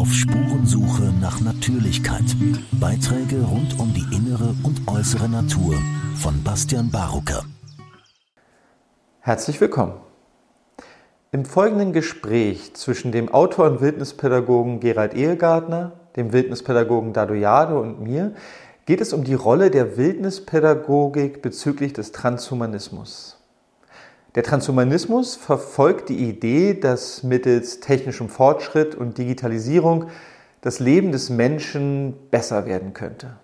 Auf Spurensuche nach Natürlichkeit. Beiträge rund um die innere und äußere Natur von Bastian Barucker. Herzlich willkommen. Im folgenden Gespräch zwischen dem Autor und Wildnispädagogen Gerald Ehegartner, dem Wildnispädagogen Dado Jade und mir geht es um die Rolle der Wildnispädagogik bezüglich des Transhumanismus. Der Transhumanismus verfolgt die Idee, dass mittels technischem Fortschritt und Digitalisierung das Leben des Menschen besser werden könnte.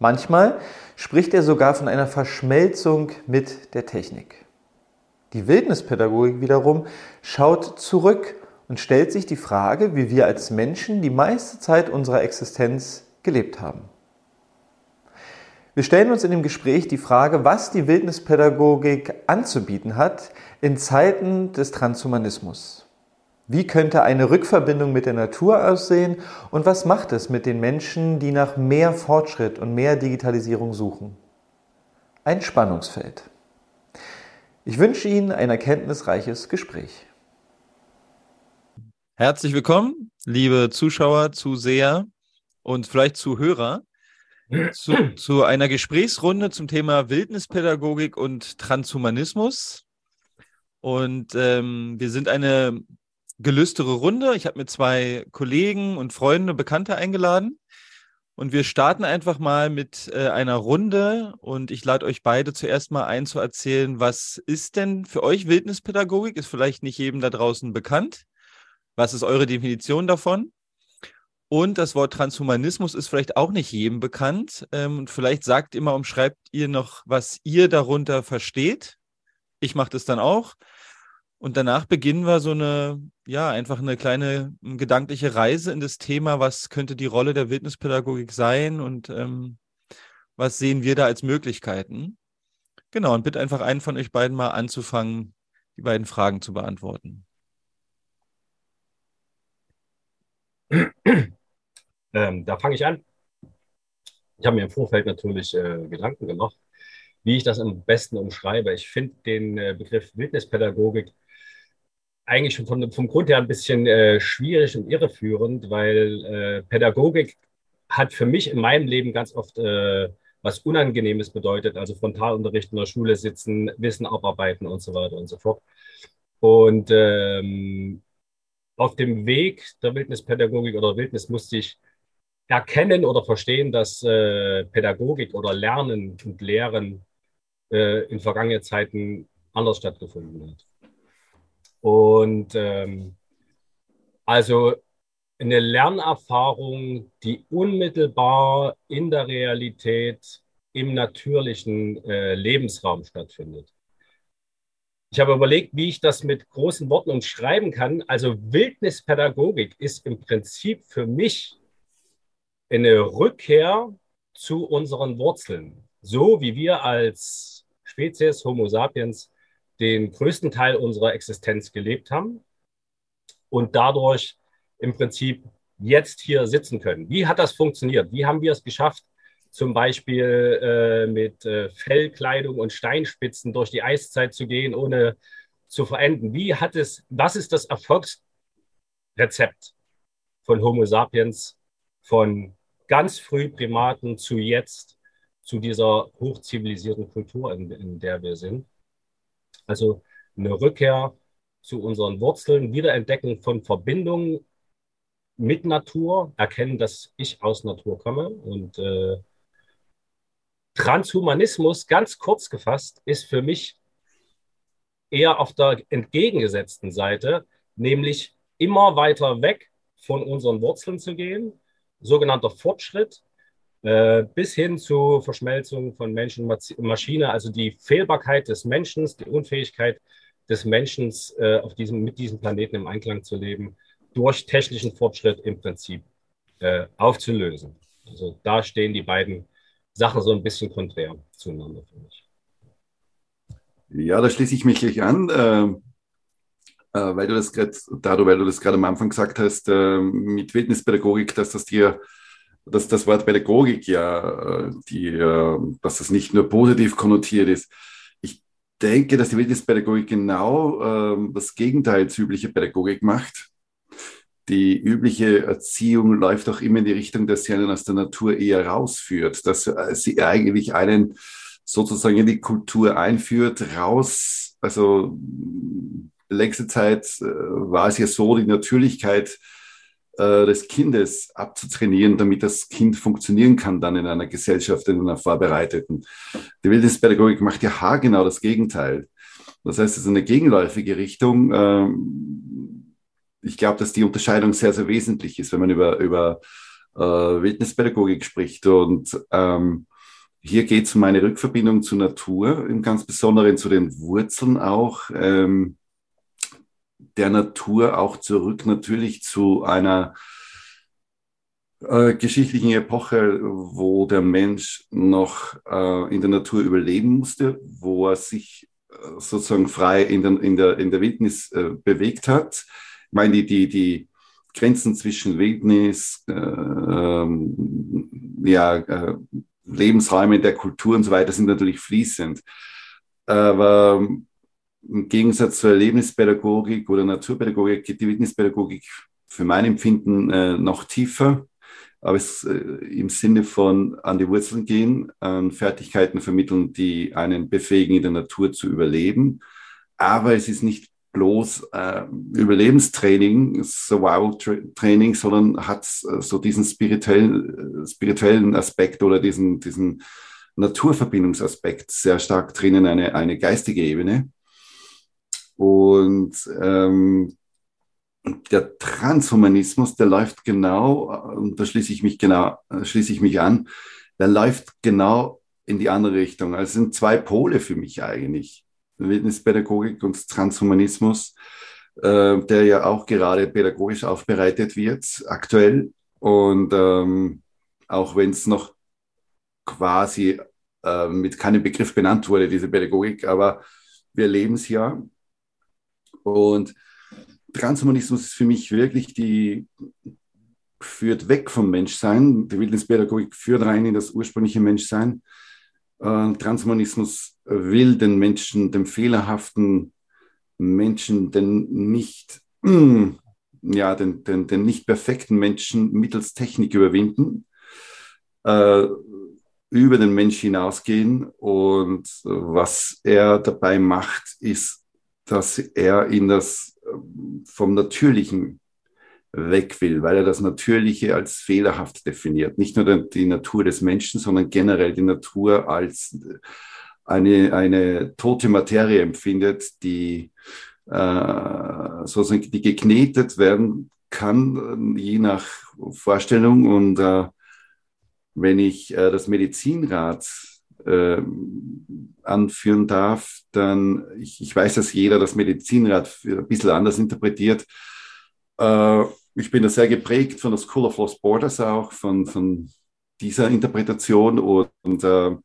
Manchmal spricht er sogar von einer Verschmelzung mit der Technik. Die Wildnispädagogik wiederum schaut zurück und stellt sich die Frage, wie wir als Menschen die meiste Zeit unserer Existenz gelebt haben. Wir stellen uns in dem Gespräch die Frage, was die Wildnispädagogik anzubieten hat in Zeiten des Transhumanismus. Wie könnte eine Rückverbindung mit der Natur aussehen und was macht es mit den Menschen, die nach mehr Fortschritt und mehr Digitalisierung suchen? Ein Spannungsfeld. Ich wünsche Ihnen ein erkenntnisreiches Gespräch. Herzlich willkommen, liebe Zuschauer, Zuseher und vielleicht Zuhörer zu, zu einer Gesprächsrunde zum Thema Wildnispädagogik und Transhumanismus. Und ähm, wir sind eine gelüstere Runde. Ich habe mir zwei Kollegen und Freunde, Bekannte eingeladen. Und wir starten einfach mal mit äh, einer Runde und ich lade euch beide zuerst mal ein zu erzählen, was ist denn für euch Wildnispädagogik? Ist vielleicht nicht jedem da draußen bekannt. Was ist eure Definition davon? Und das Wort Transhumanismus ist vielleicht auch nicht jedem bekannt. Ähm, und vielleicht sagt ihr mal, umschreibt ihr noch, was ihr darunter versteht. Ich mache das dann auch. Und danach beginnen wir so eine, ja, einfach eine kleine gedankliche Reise in das Thema, was könnte die Rolle der Wildnispädagogik sein und ähm, was sehen wir da als Möglichkeiten. Genau, und bitte einfach einen von euch beiden mal anzufangen, die beiden Fragen zu beantworten. Ähm, da fange ich an. Ich habe mir im Vorfeld natürlich äh, Gedanken gemacht, wie ich das am besten umschreibe. Ich finde den äh, Begriff Wildnispädagogik eigentlich schon von, vom Grund her ein bisschen äh, schwierig und irreführend, weil äh, Pädagogik hat für mich in meinem Leben ganz oft äh, was Unangenehmes bedeutet, also Frontalunterricht in der Schule sitzen, Wissen abarbeiten und so weiter und so fort. Und ähm, auf dem Weg der Wildnispädagogik oder Wildnis musste ich erkennen oder verstehen, dass äh, Pädagogik oder Lernen und Lehren äh, in vergangenen Zeiten anders stattgefunden hat. Und ähm, also eine Lernerfahrung, die unmittelbar in der Realität im natürlichen äh, Lebensraum stattfindet. Ich habe überlegt, wie ich das mit großen Worten umschreiben kann. Also Wildnispädagogik ist im Prinzip für mich eine Rückkehr zu unseren Wurzeln. So wie wir als Spezies Homo sapiens den größten Teil unserer Existenz gelebt haben und dadurch im Prinzip jetzt hier sitzen können. Wie hat das funktioniert? Wie haben wir es geschafft, zum Beispiel äh, mit äh, Fellkleidung und Steinspitzen durch die Eiszeit zu gehen, ohne zu verenden? Wie hat es, was ist das Erfolgsrezept von Homo sapiens, von ganz früh Primaten zu jetzt, zu dieser hochzivilisierten Kultur, in, in der wir sind. Also eine Rückkehr zu unseren Wurzeln, Wiederentdecken von Verbindungen mit Natur, erkennen, dass ich aus Natur komme. Und äh, Transhumanismus, ganz kurz gefasst, ist für mich eher auf der entgegengesetzten Seite, nämlich immer weiter weg von unseren Wurzeln zu gehen, sogenannter Fortschritt äh, bis hin zu Verschmelzung von Menschen und Maschine, also die Fehlbarkeit des Menschen, die Unfähigkeit des Menschen äh, auf diesem, mit diesem Planeten im Einklang zu leben, durch technischen Fortschritt im Prinzip äh, aufzulösen. Also da stehen die beiden Sachen so ein bisschen konträr zueinander für mich. Ja, da schließe ich mich gleich an. Äh, weil du das gerade, Dado, weil du das gerade am Anfang gesagt hast, äh, mit Wildnispädagogik, dass das dir, dass das Wort Pädagogik ja, äh, die, dass das nicht nur positiv konnotiert ist. Ich denke, dass die Wildnispädagogik genau äh, das Gegenteil zu üblicher Pädagogik macht. die übliche Erziehung läuft auch immer in die Richtung, dass sie einen aus der Natur eher rausführt, dass sie eigentlich einen sozusagen in die Kultur einführt, raus. Also längste Zeit äh, war es ja so, die Natürlichkeit äh, des Kindes abzutrainieren, damit das Kind funktionieren kann dann in einer Gesellschaft, in einer vorbereiteten. Die Wildnispädagogik macht ja haargenau das Gegenteil. Das heißt, es ist eine gegenläufige Richtung. Ähm, ich glaube, dass die Unterscheidung sehr, sehr wesentlich ist, wenn man über, über äh, Wildnispädagogik spricht. Und ähm, hier geht es um eine Rückverbindung zur Natur, im ganz Besonderen zu den Wurzeln auch. Ähm, der Natur auch zurück natürlich zu einer äh, geschichtlichen Epoche, wo der Mensch noch äh, in der Natur überleben musste, wo er sich äh, sozusagen frei in, den, in, der, in der Wildnis äh, bewegt hat. Ich meine, die, die, die Grenzen zwischen Wildnis, äh, ähm, ja, äh, Lebensräume der Kultur und so weiter sind natürlich fließend. Aber im Gegensatz zur Erlebnispädagogik oder Naturpädagogik geht die Wildnispädagogik für mein Empfinden äh, noch tiefer, aber es äh, im Sinne von an die Wurzeln gehen, an Fertigkeiten vermitteln, die einen befähigen, in der Natur zu überleben. Aber es ist nicht bloß äh, Überlebenstraining, Survival-Training, sondern hat äh, so diesen spirituellen, äh, spirituellen Aspekt oder diesen, diesen Naturverbindungsaspekt sehr stark drinnen, eine, eine geistige Ebene. Und ähm, der Transhumanismus, der läuft genau, und da schließe ich mich genau, schließe ich mich an, der läuft genau in die andere Richtung. Also es sind zwei Pole für mich eigentlich. Wildnispädagogik und Transhumanismus, äh, der ja auch gerade pädagogisch aufbereitet wird, aktuell. Und ähm, auch wenn es noch quasi äh, mit keinem Begriff benannt wurde, diese Pädagogik, aber wir leben es ja und Transhumanismus ist für mich wirklich die, führt weg vom Menschsein. Die Wildnispädagogik führt rein in das ursprüngliche Menschsein. Äh, Transhumanismus will den Menschen, dem fehlerhaften Menschen, den nicht, ja, den, den, den nicht perfekten Menschen mittels Technik überwinden, äh, über den Mensch hinausgehen. Und was er dabei macht, ist dass er in das ähm, vom Natürlichen weg will, weil er das Natürliche als fehlerhaft definiert. Nicht nur die Natur des Menschen, sondern generell die Natur als eine, eine tote Materie empfindet, die äh, sozusagen die geknetet werden kann, je nach Vorstellung. Und äh, wenn ich äh, das Medizinrad äh, anführen darf, dann, ich, ich weiß, dass jeder das Medizinrad ein bisschen anders interpretiert. Äh, ich bin da sehr geprägt von der School of Lost Borders auch, von, von dieser Interpretation und, und äh,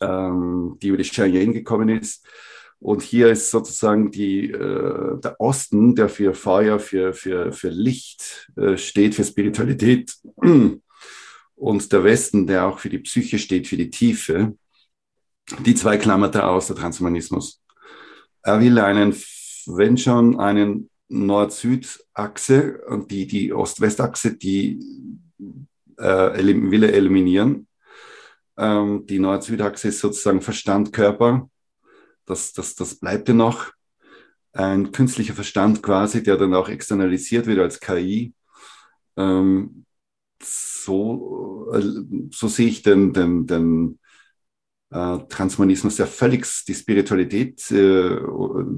ähm, die über die Cheyenne gekommen ist. Und hier ist sozusagen die, äh, der Osten, der für Feuer, für, für, für Licht äh, steht, für Spiritualität und der Westen, der auch für die Psyche steht, für die Tiefe, die zwei klammert er aus, der Transhumanismus. Er will einen, wenn schon, einen Nord-Süd-Achse und die, die Ost-West-Achse, die äh, will er eliminieren. Ähm, die Nord-Süd-Achse ist sozusagen Verstand, Körper. Das, das, das bleibt ja noch. Ein künstlicher Verstand quasi, der dann auch externalisiert wird als KI. Ähm, so, äh, so sehe ich den, den, den äh, Transhumanismus, der völlig die Spiritualität, äh,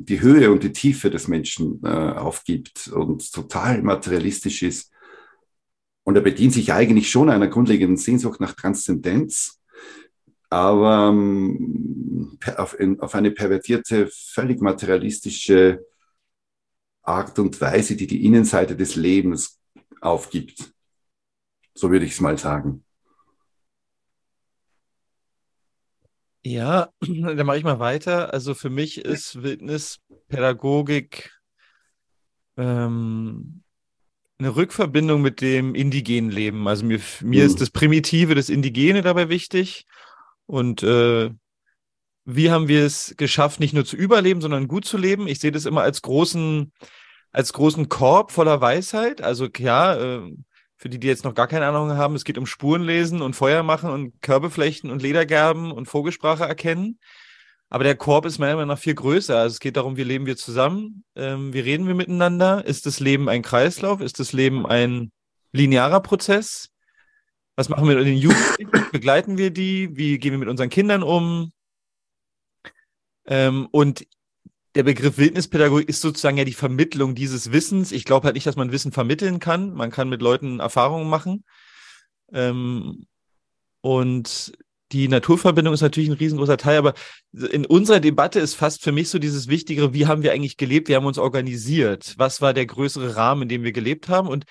die Höhe und die Tiefe des Menschen aufgibt und total materialistisch ist. Und er bedient sich eigentlich schon einer grundlegenden Sehnsucht nach Transzendenz, aber ähm, auf eine pervertierte, völlig materialistische Art und Weise, die die Innenseite des Lebens aufgibt. So würde ich es mal sagen. Ja, dann mache ich mal weiter. Also für mich ist Wildnispädagogik ähm, eine Rückverbindung mit dem indigenen Leben. Also mir, mir mhm. ist das Primitive, das Indigene dabei wichtig. Und äh, wie haben wir es geschafft, nicht nur zu überleben, sondern gut zu leben? Ich sehe das immer als großen als großen Korb voller Weisheit. Also ja, äh, für die, die jetzt noch gar keine Ahnung haben, es geht um Spurenlesen und Feuer machen und Körbe flechten und Ledergerben und Vogelsprache erkennen. Aber der Korb ist meiner Meinung nach viel größer. Also es geht darum, wie leben wir zusammen, ähm, wie reden wir miteinander. Ist das Leben ein Kreislauf? Ist das Leben ein linearer Prozess? Was machen wir mit den Jugendlichen? Begleiten wir die? Wie gehen wir mit unseren Kindern um? Ähm, und der Begriff Wildnispädagogik ist sozusagen ja die Vermittlung dieses Wissens. Ich glaube halt nicht, dass man Wissen vermitteln kann. Man kann mit Leuten Erfahrungen machen. Ähm, und die Naturverbindung ist natürlich ein riesengroßer Teil, aber in unserer Debatte ist fast für mich so dieses Wichtigere, wie haben wir eigentlich gelebt, wie haben wir uns organisiert, was war der größere Rahmen, in dem wir gelebt haben und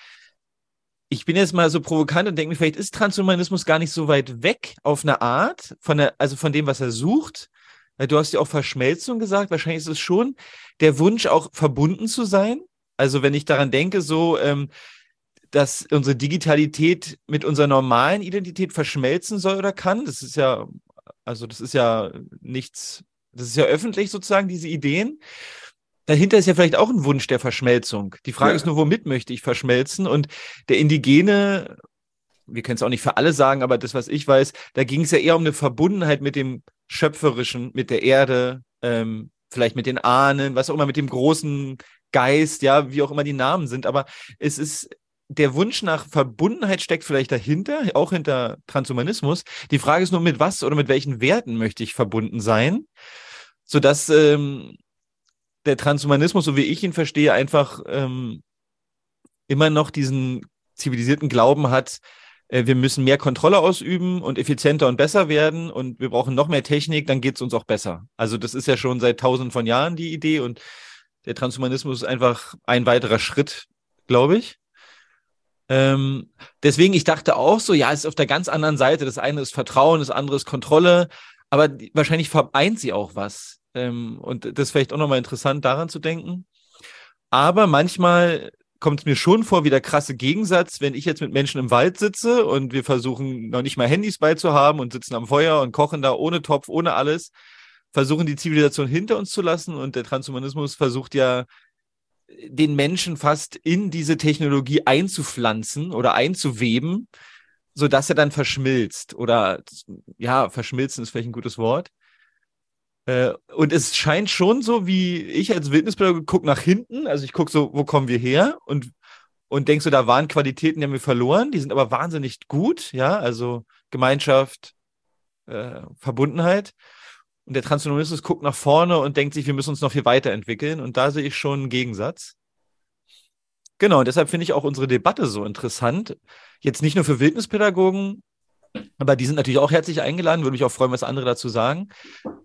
ich bin jetzt mal so provokant und denke mir, vielleicht ist Transhumanismus gar nicht so weit weg auf eine Art, von der, also von dem, was er sucht, Du hast ja auch Verschmelzung gesagt. Wahrscheinlich ist es schon der Wunsch, auch verbunden zu sein. Also wenn ich daran denke, so, ähm, dass unsere Digitalität mit unserer normalen Identität verschmelzen soll oder kann, das ist ja, also das ist ja nichts, das ist ja öffentlich sozusagen, diese Ideen. Dahinter ist ja vielleicht auch ein Wunsch der Verschmelzung. Die Frage ja. ist nur, womit möchte ich verschmelzen? Und der Indigene, wir können es auch nicht für alle sagen, aber das, was ich weiß, da ging es ja eher um eine Verbundenheit mit dem Schöpferischen, mit der Erde, ähm, vielleicht mit den Ahnen, was auch immer, mit dem großen Geist, ja, wie auch immer die Namen sind. Aber es ist der Wunsch nach Verbundenheit steckt vielleicht dahinter, auch hinter Transhumanismus. Die Frage ist nur, mit was oder mit welchen Werten möchte ich verbunden sein, sodass ähm, der Transhumanismus, so wie ich ihn verstehe, einfach ähm, immer noch diesen zivilisierten Glauben hat, wir müssen mehr Kontrolle ausüben und effizienter und besser werden und wir brauchen noch mehr Technik, dann geht es uns auch besser. Also das ist ja schon seit tausenden von Jahren die Idee und der Transhumanismus ist einfach ein weiterer Schritt, glaube ich. Ähm, deswegen, ich dachte auch so, ja, es ist auf der ganz anderen Seite. Das eine ist Vertrauen, das andere ist Kontrolle, aber wahrscheinlich vereint sie auch was. Ähm, und das ist vielleicht auch nochmal interessant, daran zu denken. Aber manchmal kommt es mir schon vor wie der krasse Gegensatz, wenn ich jetzt mit Menschen im Wald sitze und wir versuchen noch nicht mal Handys beizuhaben und sitzen am Feuer und kochen da ohne Topf, ohne alles, versuchen die Zivilisation hinter uns zu lassen und der Transhumanismus versucht ja den Menschen fast in diese Technologie einzupflanzen oder einzuweben, so dass er dann verschmilzt oder ja, verschmilzen ist vielleicht ein gutes Wort. Äh, und es scheint schon so, wie ich als Wildnispädagoge gucke nach hinten, also ich gucke so, wo kommen wir her und, und denke so, da waren Qualitäten, die haben wir verloren, die sind aber wahnsinnig gut, ja, also Gemeinschaft, äh, Verbundenheit. Und der Transhumanismus guckt nach vorne und denkt sich, wir müssen uns noch viel weiterentwickeln. Und da sehe ich schon einen Gegensatz. Genau, und deshalb finde ich auch unsere Debatte so interessant. Jetzt nicht nur für Wildnispädagogen, aber die sind natürlich auch herzlich eingeladen, würde mich auch freuen, was andere dazu sagen.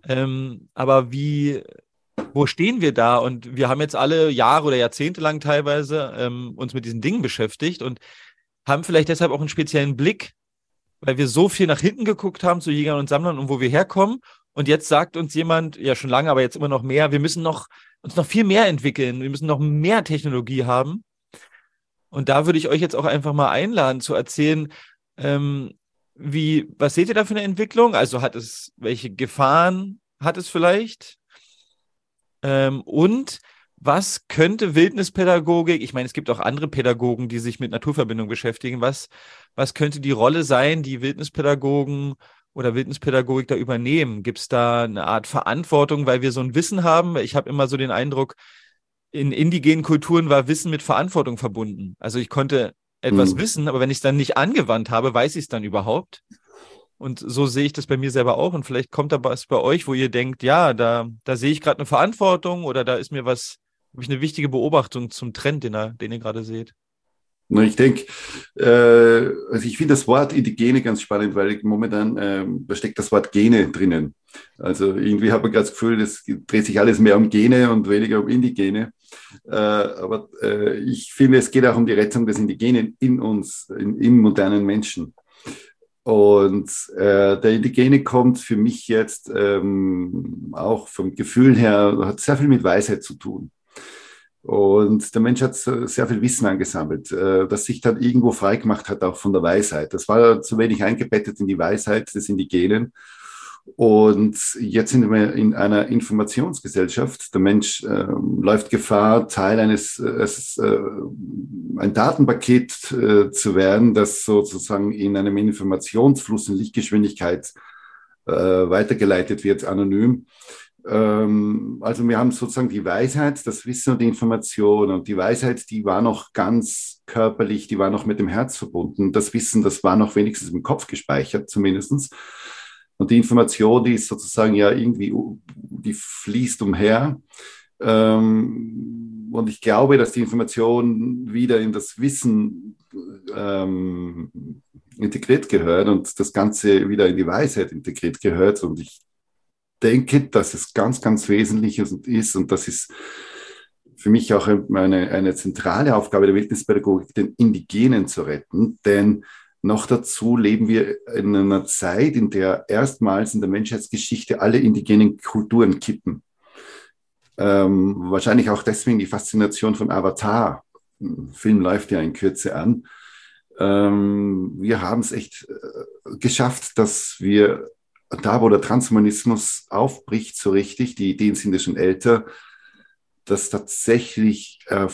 Ähm, aber wie, wo stehen wir da? Und wir haben jetzt alle Jahre oder Jahrzehnte lang teilweise ähm, uns mit diesen Dingen beschäftigt und haben vielleicht deshalb auch einen speziellen Blick, weil wir so viel nach hinten geguckt haben zu Jägern und Sammlern und wo wir herkommen. Und jetzt sagt uns jemand, ja schon lange, aber jetzt immer noch mehr, wir müssen noch, uns noch viel mehr entwickeln, wir müssen noch mehr Technologie haben. Und da würde ich euch jetzt auch einfach mal einladen zu erzählen, ähm, wie, was seht ihr da für eine Entwicklung? Also hat es, welche Gefahren hat es vielleicht? Ähm, und was könnte Wildnispädagogik, ich meine, es gibt auch andere Pädagogen, die sich mit Naturverbindung beschäftigen, was, was könnte die Rolle sein, die Wildnispädagogen oder Wildnispädagogik da übernehmen? Gibt es da eine Art Verantwortung, weil wir so ein Wissen haben? Ich habe immer so den Eindruck, in indigenen Kulturen war Wissen mit Verantwortung verbunden. Also ich konnte etwas mhm. wissen, aber wenn ich es dann nicht angewandt habe, weiß ich es dann überhaupt. Und so sehe ich das bei mir selber auch. Und vielleicht kommt da was bei euch, wo ihr denkt, ja, da, da sehe ich gerade eine Verantwortung oder da ist mir was, habe ich eine wichtige Beobachtung zum Trend, den, er, den ihr gerade seht. Ich denke, äh, also ich finde das Wort Indigene ganz spannend, weil momentan äh, da steckt das Wort Gene drinnen. Also irgendwie habe ich gerade das Gefühl, es dreht sich alles mehr um Gene und weniger um Indigene. Äh, aber äh, ich finde, es geht auch um die Rettung des Indigenen in uns, in, im modernen Menschen. Und äh, der Indigene kommt für mich jetzt ähm, auch vom Gefühl her, hat sehr viel mit Weisheit zu tun. Und der Mensch hat sehr viel Wissen angesammelt, äh, das sich dann irgendwo freigemacht hat, auch von der Weisheit. Das war zu wenig eingebettet in die Weisheit des Indigenen. Und jetzt sind wir in einer Informationsgesellschaft. Der Mensch äh, läuft Gefahr, Teil eines äh, äh, ein Datenpaket äh, zu werden, das sozusagen in einem Informationsfluss in Lichtgeschwindigkeit äh, weitergeleitet wird, anonym. Ähm, also wir haben sozusagen die Weisheit, das Wissen und die Information. Und die Weisheit, die war noch ganz körperlich, die war noch mit dem Herz verbunden. Das Wissen, das war noch wenigstens im Kopf gespeichert, zumindestens. Und die Information, die ist sozusagen ja irgendwie, die fließt umher. Ähm, und ich glaube, dass die Information wieder in das Wissen ähm, integriert gehört und das Ganze wieder in die Weisheit integriert gehört. Und ich denke, dass es ganz, ganz wesentlich ist und das ist für mich auch eine, eine zentrale Aufgabe der Wildnispädagogik, den Indigenen zu retten. Denn noch dazu leben wir in einer Zeit, in der erstmals in der Menschheitsgeschichte alle indigenen Kulturen kippen. Ähm, wahrscheinlich auch deswegen die Faszination von Avatar. Der Film läuft ja in Kürze an. Ähm, wir haben es echt äh, geschafft, dass wir da, wo der Transhumanismus aufbricht, so richtig, die Ideen sind ja schon älter, dass tatsächlich äh,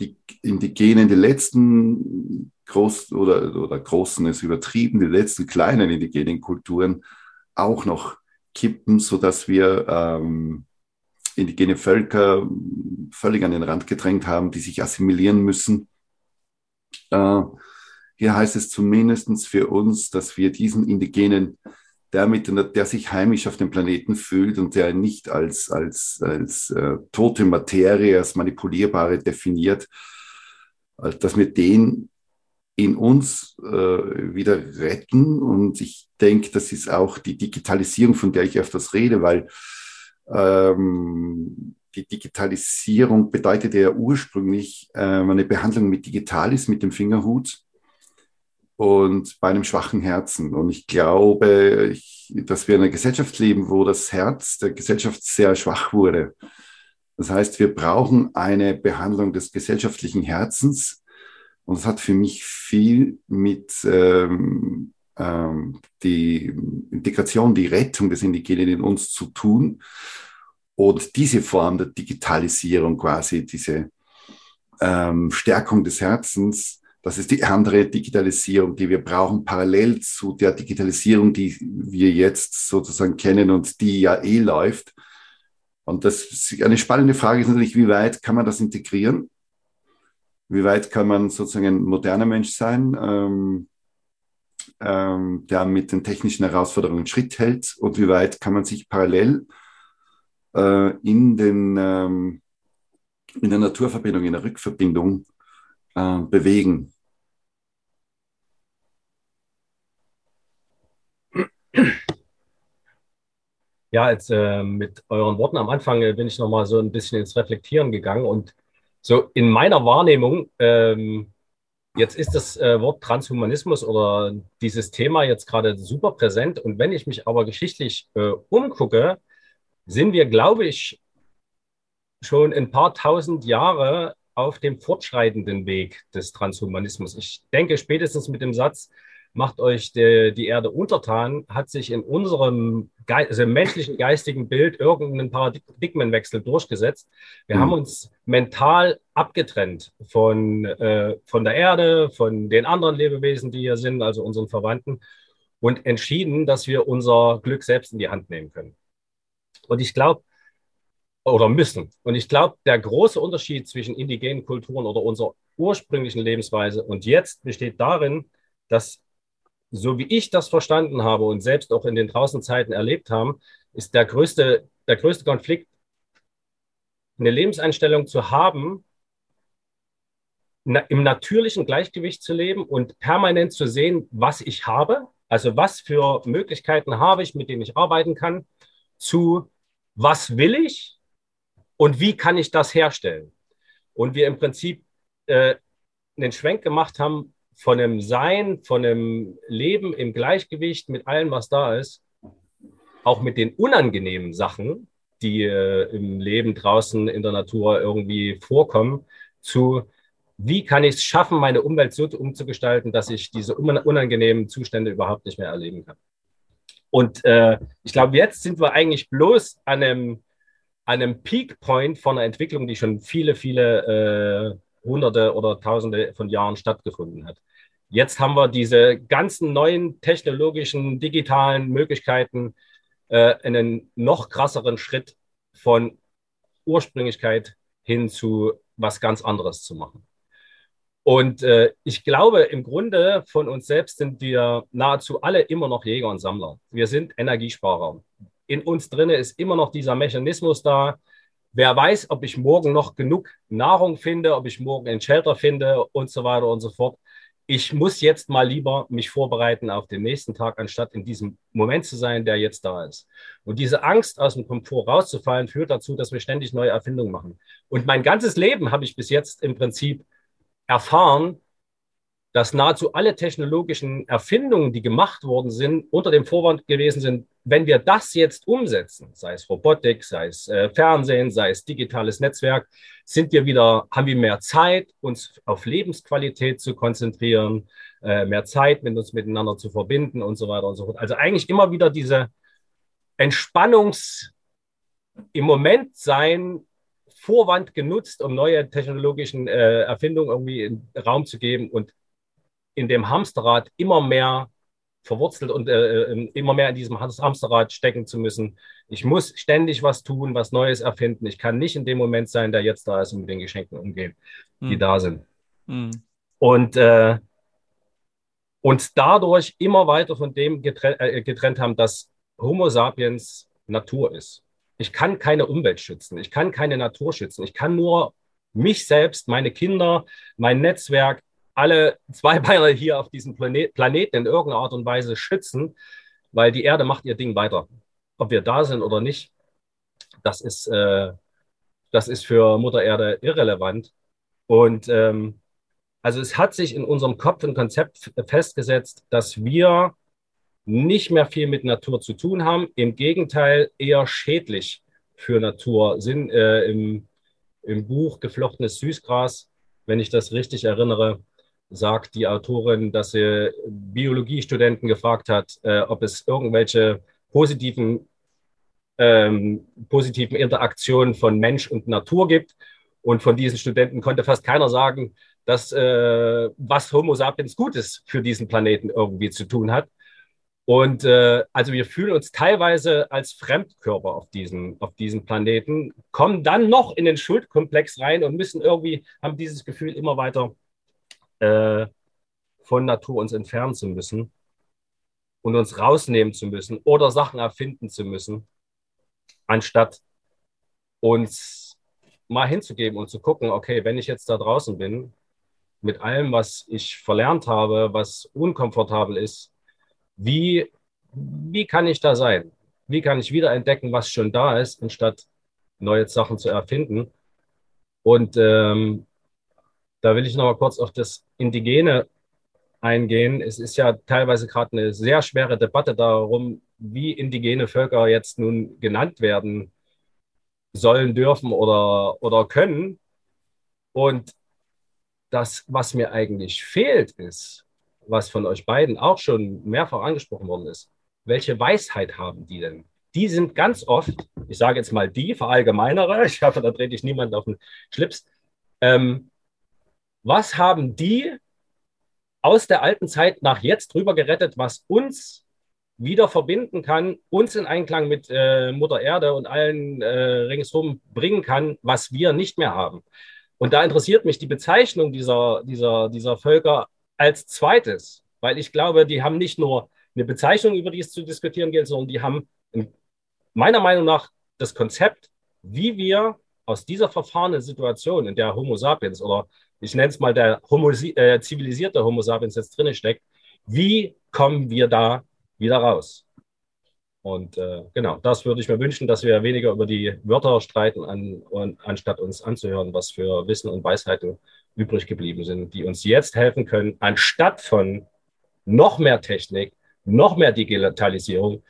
die Indigenen, die letzten groß oder, oder großen ist übertrieben, die letzten kleinen indigenen Kulturen auch noch kippen, sodass wir ähm, indigene Völker völlig an den Rand gedrängt haben, die sich assimilieren müssen. Äh, hier heißt es zumindest für uns, dass wir diesen Indigenen, der, mit, der sich heimisch auf dem Planeten fühlt und der nicht als, als, als äh, tote Materie, als manipulierbare definiert, dass wir den in uns äh, wieder retten. Und ich denke, das ist auch die Digitalisierung, von der ich öfters rede, weil ähm, die Digitalisierung bedeutet ja ursprünglich äh, eine Behandlung mit Digitalis, mit dem Fingerhut und bei einem schwachen Herzen. Und ich glaube, ich, dass wir in einer Gesellschaft leben, wo das Herz der Gesellschaft sehr schwach wurde. Das heißt, wir brauchen eine Behandlung des gesellschaftlichen Herzens, und es hat für mich viel mit ähm, ähm, die Integration, die Rettung des Indigenen in uns zu tun. Und diese Form der Digitalisierung quasi, diese ähm, Stärkung des Herzens, das ist die andere Digitalisierung, die wir brauchen, parallel zu der Digitalisierung, die wir jetzt sozusagen kennen und die ja eh läuft. Und das eine spannende Frage ist natürlich, wie weit kann man das integrieren? Wie weit kann man sozusagen ein moderner Mensch sein, ähm, ähm, der mit den technischen Herausforderungen Schritt hält und wie weit kann man sich parallel äh, in, den, ähm, in der Naturverbindung, in der Rückverbindung äh, bewegen. Ja, jetzt äh, mit euren Worten am Anfang äh, bin ich noch mal so ein bisschen ins Reflektieren gegangen und so, in meiner Wahrnehmung, ähm, jetzt ist das äh, Wort Transhumanismus oder dieses Thema jetzt gerade super präsent. Und wenn ich mich aber geschichtlich äh, umgucke, sind wir, glaube ich, schon ein paar tausend Jahre auf dem fortschreitenden Weg des Transhumanismus. Ich denke, spätestens mit dem Satz, macht euch die, die Erde untertan, hat sich in unserem Ge also menschlichen geistigen Bild irgendein Paradigmenwechsel durchgesetzt. Wir mhm. haben uns mental abgetrennt von, äh, von der Erde, von den anderen Lebewesen, die hier sind, also unseren Verwandten, und entschieden, dass wir unser Glück selbst in die Hand nehmen können. Und ich glaube, oder müssen. Und ich glaube, der große Unterschied zwischen indigenen Kulturen oder unserer ursprünglichen Lebensweise und jetzt besteht darin, dass so wie ich das verstanden habe und selbst auch in den draußen Zeiten erlebt haben, ist der größte, der größte Konflikt, eine Lebenseinstellung zu haben, im natürlichen Gleichgewicht zu leben und permanent zu sehen, was ich habe, also was für Möglichkeiten habe ich, mit denen ich arbeiten kann, zu was will ich und wie kann ich das herstellen. Und wir im Prinzip äh, einen Schwenk gemacht haben von einem Sein, von einem Leben im Gleichgewicht mit allem, was da ist, auch mit den unangenehmen Sachen, die äh, im Leben draußen in der Natur irgendwie vorkommen, zu wie kann ich es schaffen, meine Umwelt so umzugestalten, dass ich diese unangenehmen Zustände überhaupt nicht mehr erleben kann. Und äh, ich glaube, jetzt sind wir eigentlich bloß an einem, an einem Peak Point von einer Entwicklung, die schon viele, viele äh, Hunderte oder Tausende von Jahren stattgefunden hat. Jetzt haben wir diese ganzen neuen technologischen, digitalen Möglichkeiten, äh, einen noch krasseren Schritt von Ursprünglichkeit hin zu was ganz anderes zu machen. Und äh, ich glaube, im Grunde von uns selbst sind wir nahezu alle immer noch Jäger und Sammler. Wir sind Energiesparer. In uns drinne ist immer noch dieser Mechanismus da. Wer weiß, ob ich morgen noch genug Nahrung finde, ob ich morgen ein Shelter finde und so weiter und so fort. Ich muss jetzt mal lieber mich vorbereiten auf den nächsten Tag, anstatt in diesem Moment zu sein, der jetzt da ist. Und diese Angst, aus dem Komfort rauszufallen, führt dazu, dass wir ständig neue Erfindungen machen. Und mein ganzes Leben habe ich bis jetzt im Prinzip erfahren, dass nahezu alle technologischen Erfindungen, die gemacht worden sind, unter dem Vorwand gewesen sind, wenn wir das jetzt umsetzen, sei es Robotik, sei es äh, Fernsehen, sei es digitales Netzwerk, sind wir wieder, haben wir mehr Zeit, uns auf Lebensqualität zu konzentrieren, äh, mehr Zeit, mit uns miteinander zu verbinden und so weiter und so fort. Also eigentlich immer wieder diese Entspannungs im Moment sein Vorwand genutzt, um neue technologischen äh, Erfindungen irgendwie Raum zu geben und in dem Hamsterrad immer mehr verwurzelt und äh, äh immer mehr in diesem Hamsterrad stecken zu müssen. Ich muss ständig was tun, was Neues erfinden. Ich kann nicht in dem Moment sein, der jetzt da ist und mit den Geschenken umgehen, die hm. da sind. Hm. Und, äh, und dadurch immer weiter von dem getrennt, äh, getrennt haben, dass Homo sapiens Natur ist. Ich kann keine Umwelt schützen. Ich kann keine Natur schützen. Ich kann nur mich selbst, meine Kinder, mein Netzwerk, alle zwei Beine hier auf diesem Planet, Planeten in irgendeiner Art und Weise schützen, weil die Erde macht ihr Ding weiter. Ob wir da sind oder nicht, das ist, äh, das ist für Mutter Erde irrelevant. Und ähm, also es hat sich in unserem Kopf ein Konzept festgesetzt, dass wir nicht mehr viel mit Natur zu tun haben, im Gegenteil eher schädlich für Natur sind. Äh, im, Im Buch Geflochtenes Süßgras, wenn ich das richtig erinnere, sagt die Autorin, dass sie Biologiestudenten gefragt hat, äh, ob es irgendwelche positiven, ähm, positiven Interaktionen von Mensch und Natur gibt. Und von diesen Studenten konnte fast keiner sagen, dass äh, was Homo sapiens Gutes für diesen Planeten irgendwie zu tun hat. Und äh, also wir fühlen uns teilweise als Fremdkörper auf diesem, auf diesem Planeten, kommen dann noch in den Schuldkomplex rein und müssen irgendwie, haben dieses Gefühl immer weiter äh, von Natur uns entfernen zu müssen und uns rausnehmen zu müssen oder Sachen erfinden zu müssen, anstatt uns mal hinzugeben und zu gucken, okay, wenn ich jetzt da draußen bin, mit allem, was ich verlernt habe, was unkomfortabel ist, wie, wie kann ich da sein? Wie kann ich wieder entdecken, was schon da ist, anstatt neue Sachen zu erfinden? Und ähm, da will ich noch mal kurz auf das Indigene eingehen. Es ist ja teilweise gerade eine sehr schwere Debatte darum, wie indigene Völker jetzt nun genannt werden sollen, dürfen oder, oder können. Und das, was mir eigentlich fehlt, ist, was von euch beiden auch schon mehrfach angesprochen worden ist. Welche Weisheit haben die denn? Die sind ganz oft, ich sage jetzt mal die, verallgemeinere, ich hoffe, da trete ich niemand auf den Schlips. Ähm, was haben die aus der alten Zeit nach jetzt drüber gerettet, was uns wieder verbinden kann, uns in Einklang mit äh, Mutter Erde und allen äh, ringsherum bringen kann, was wir nicht mehr haben. Und da interessiert mich die Bezeichnung dieser, dieser, dieser Völker als zweites, weil ich glaube, die haben nicht nur eine Bezeichnung, über die es zu diskutieren gilt, sondern die haben meiner Meinung nach das Konzept, wie wir aus dieser verfahrenen Situation, in der Homo sapiens oder ich nenne es mal der Homo, äh, zivilisierte Homo sapiens jetzt drin steckt, wie kommen wir da wieder raus? Und äh, genau, das würde ich mir wünschen, dass wir weniger über die Wörter streiten, an, und, anstatt uns anzuhören, was für Wissen und Weisheiten übrig geblieben sind, die uns jetzt helfen können, anstatt von noch mehr Technik, noch mehr Digitalisierung,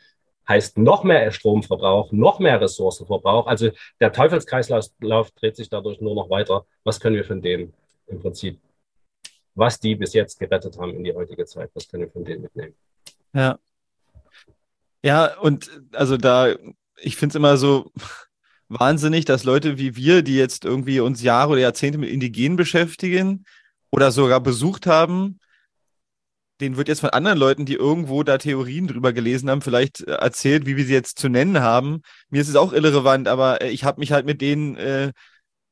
heißt noch mehr Stromverbrauch, noch mehr Ressourcenverbrauch. Also der Teufelskreislauf dreht sich dadurch nur noch weiter. Was können wir von dem im Prinzip, was die bis jetzt gerettet haben in die heutige Zeit, was können wir von denen mitnehmen? Ja. Ja, und also da, ich finde es immer so wahnsinnig, dass Leute wie wir, die jetzt irgendwie uns Jahre oder Jahrzehnte mit Indigenen beschäftigen oder sogar besucht haben, den wird jetzt von anderen Leuten, die irgendwo da Theorien drüber gelesen haben, vielleicht äh, erzählt, wie wir sie jetzt zu nennen haben. Mir ist es auch irrelevant, aber äh, ich habe mich halt mit denen, äh,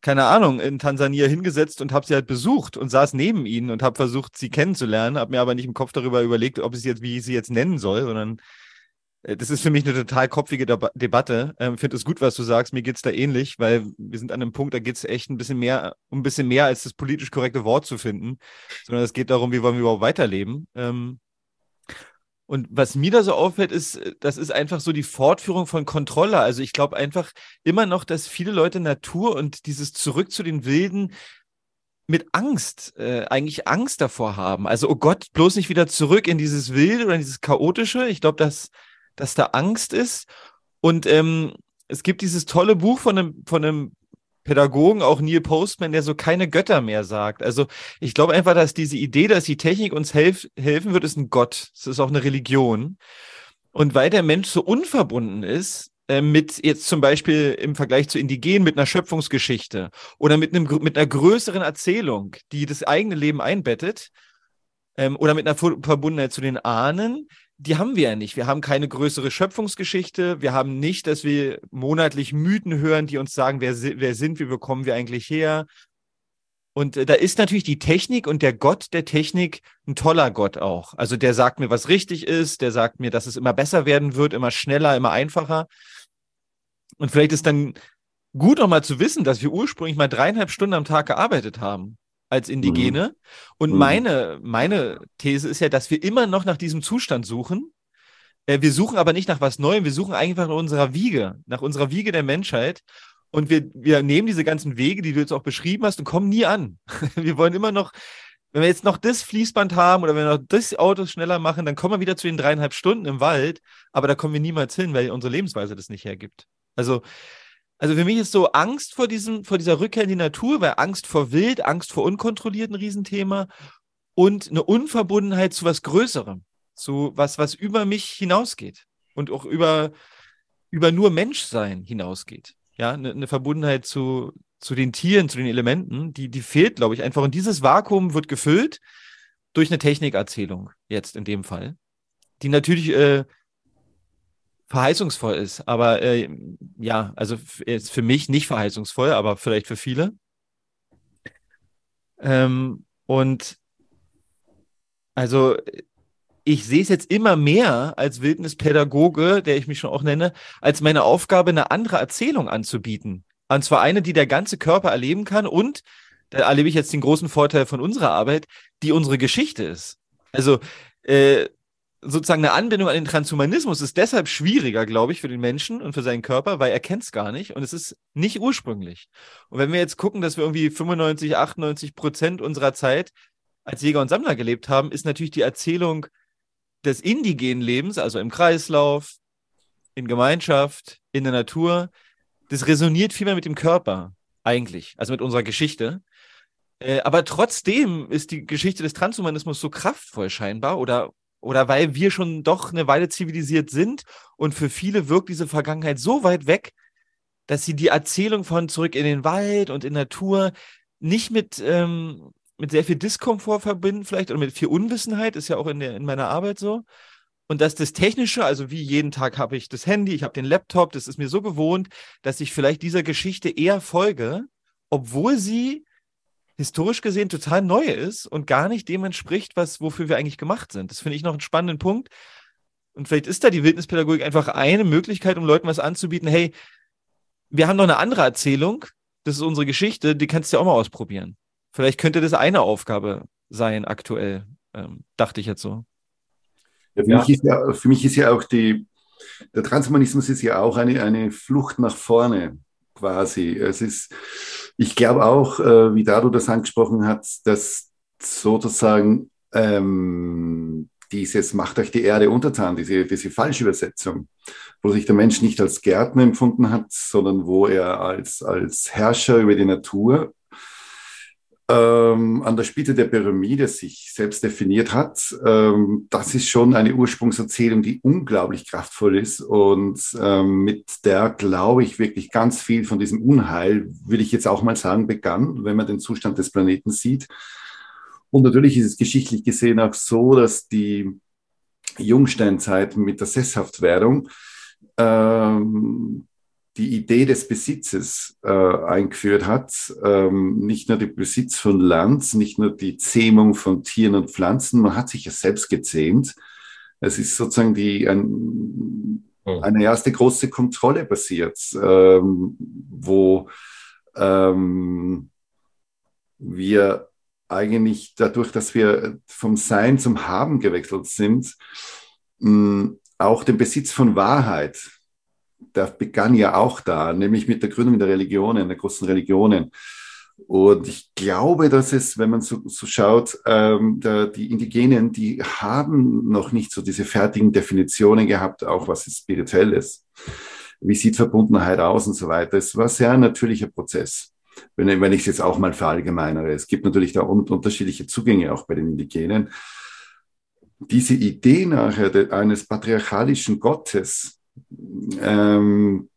keine Ahnung, in Tansania hingesetzt und habe sie halt besucht und saß neben ihnen und habe versucht, sie kennenzulernen, habe mir aber nicht im Kopf darüber überlegt, ob ich sie jetzt, wie ich sie jetzt nennen soll, sondern äh, das ist für mich eine total kopfige Deba Debatte. Ich ähm, finde es gut, was du sagst. Mir geht es da ähnlich, weil wir sind an einem Punkt, da geht es echt ein bisschen mehr, um ein bisschen mehr als das politisch korrekte Wort zu finden, sondern es geht darum, wie wollen wir überhaupt weiterleben. Ähm, und was mir da so auffällt, ist, das ist einfach so die Fortführung von Kontrolle. Also ich glaube einfach immer noch, dass viele Leute Natur und dieses Zurück zu den Wilden mit Angst, äh, eigentlich Angst davor haben. Also, oh Gott, bloß nicht wieder zurück in dieses Wilde oder in dieses Chaotische. Ich glaube, dass dass da Angst ist. Und ähm, es gibt dieses tolle Buch von einem, von einem Pädagogen, auch Neil Postman, der so keine Götter mehr sagt. Also ich glaube einfach, dass diese Idee, dass die Technik uns helf helfen wird, ist ein Gott. Es ist auch eine Religion. Und weil der Mensch so unverbunden ist, äh, mit jetzt zum Beispiel im Vergleich zu Indigenen mit einer Schöpfungsgeschichte oder mit, einem, mit einer größeren Erzählung, die das eigene Leben einbettet, ähm, oder mit einer Verbundenheit zu den Ahnen, die haben wir ja nicht. Wir haben keine größere Schöpfungsgeschichte. Wir haben nicht, dass wir monatlich Mythen hören, die uns sagen, wer, wer sind wir, wo kommen wir eigentlich her. Und äh, da ist natürlich die Technik und der Gott der Technik ein toller Gott auch. Also der sagt mir, was richtig ist, der sagt mir, dass es immer besser werden wird, immer schneller, immer einfacher. Und vielleicht ist dann gut auch mal zu wissen, dass wir ursprünglich mal dreieinhalb Stunden am Tag gearbeitet haben als Indigene. Mhm. Und mhm. meine, meine These ist ja, dass wir immer noch nach diesem Zustand suchen. Äh, wir suchen aber nicht nach was Neuem, wir suchen einfach nach unserer Wiege, nach unserer Wiege der Menschheit. Und wir, wir nehmen diese ganzen Wege, die du jetzt auch beschrieben hast, und kommen nie an. wir wollen immer noch, wenn wir jetzt noch das Fließband haben oder wenn wir noch das Auto schneller machen, dann kommen wir wieder zu den dreieinhalb Stunden im Wald, aber da kommen wir niemals hin, weil unsere Lebensweise das nicht hergibt. Also also für mich ist so Angst vor diesem, vor dieser Rückkehr in die Natur, weil Angst vor Wild, Angst vor Unkontrollierten Riesenthema und eine Unverbundenheit zu was Größerem, zu was, was über mich hinausgeht und auch über, über nur Menschsein hinausgeht. Ja, eine, eine Verbundenheit zu, zu den Tieren, zu den Elementen, die, die fehlt, glaube ich, einfach. Und dieses Vakuum wird gefüllt durch eine Technikerzählung, jetzt in dem Fall, die natürlich äh, verheißungsvoll ist. Aber äh, ja, also ist für mich nicht verheißungsvoll, aber vielleicht für viele. Ähm, und also ich sehe es jetzt immer mehr als Wildnispädagoge, der ich mich schon auch nenne, als meine Aufgabe, eine andere Erzählung anzubieten. Und zwar eine, die der ganze Körper erleben kann und, da erlebe ich jetzt den großen Vorteil von unserer Arbeit, die unsere Geschichte ist. Also äh, sozusagen eine Anbindung an den Transhumanismus ist deshalb schwieriger, glaube ich, für den Menschen und für seinen Körper, weil er kennt es gar nicht und es ist nicht ursprünglich. Und wenn wir jetzt gucken, dass wir irgendwie 95, 98 Prozent unserer Zeit als Jäger und Sammler gelebt haben, ist natürlich die Erzählung des indigenen Lebens, also im Kreislauf, in Gemeinschaft, in der Natur, das resoniert viel mehr mit dem Körper eigentlich, also mit unserer Geschichte. Äh, aber trotzdem ist die Geschichte des Transhumanismus so kraftvoll scheinbar oder oder weil wir schon doch eine Weile zivilisiert sind und für viele wirkt diese Vergangenheit so weit weg, dass sie die Erzählung von zurück in den Wald und in Natur nicht mit, ähm, mit sehr viel Diskomfort verbinden, vielleicht oder mit viel Unwissenheit, ist ja auch in, der, in meiner Arbeit so. Und dass das Technische, also wie jeden Tag habe ich das Handy, ich habe den Laptop, das ist mir so gewohnt, dass ich vielleicht dieser Geschichte eher folge, obwohl sie historisch gesehen total neu ist und gar nicht dem entspricht, was, wofür wir eigentlich gemacht sind. Das finde ich noch einen spannenden Punkt. Und vielleicht ist da die Wildnispädagogik einfach eine Möglichkeit, um Leuten was anzubieten. Hey, wir haben noch eine andere Erzählung. Das ist unsere Geschichte. Die kannst du ja auch mal ausprobieren. Vielleicht könnte das eine Aufgabe sein aktuell. Ähm, dachte ich jetzt so. Ja, für, ja. Mich ja, für, Mich ist ja, auch die, der Transhumanismus ist ja auch eine, eine Flucht nach vorne quasi. Es ist, ich glaube auch, äh, wie Dado das angesprochen hat, dass sozusagen ähm, dieses macht euch die Erde untertan, diese, diese Falschübersetzung, wo sich der Mensch nicht als Gärtner empfunden hat, sondern wo er als, als Herrscher über die Natur ähm, an der Spitze der Pyramide sich selbst definiert hat, ähm, das ist schon eine Ursprungserzählung, die unglaublich kraftvoll ist und ähm, mit der, glaube ich, wirklich ganz viel von diesem Unheil, will ich jetzt auch mal sagen, begann, wenn man den Zustand des Planeten sieht. Und natürlich ist es geschichtlich gesehen auch so, dass die Jungsteinzeit mit der Sesshaftwerdung ähm, die Idee des Besitzes äh, eingeführt hat. Ähm, nicht nur der Besitz von Land, nicht nur die Zähmung von Tieren und Pflanzen, man hat sich ja selbst gezähmt. Es ist sozusagen die, ein, hm. eine erste große Kontrolle passiert, ähm, wo ähm, wir eigentlich dadurch, dass wir vom Sein zum Haben gewechselt sind, mh, auch den Besitz von Wahrheit der begann ja auch da, nämlich mit der Gründung der Religionen, der großen Religionen. Und ich glaube, dass es, wenn man so, so schaut, ähm, der, die Indigenen, die haben noch nicht so diese fertigen Definitionen gehabt, auch was ist spirituelles, wie sieht Verbundenheit aus und so weiter. Es war sehr ein natürlicher Prozess, wenn, wenn ich es jetzt auch mal verallgemeinere. Es gibt natürlich da un unterschiedliche Zugänge auch bei den Indigenen. Diese Idee nachher eines patriarchalischen Gottes, ähm,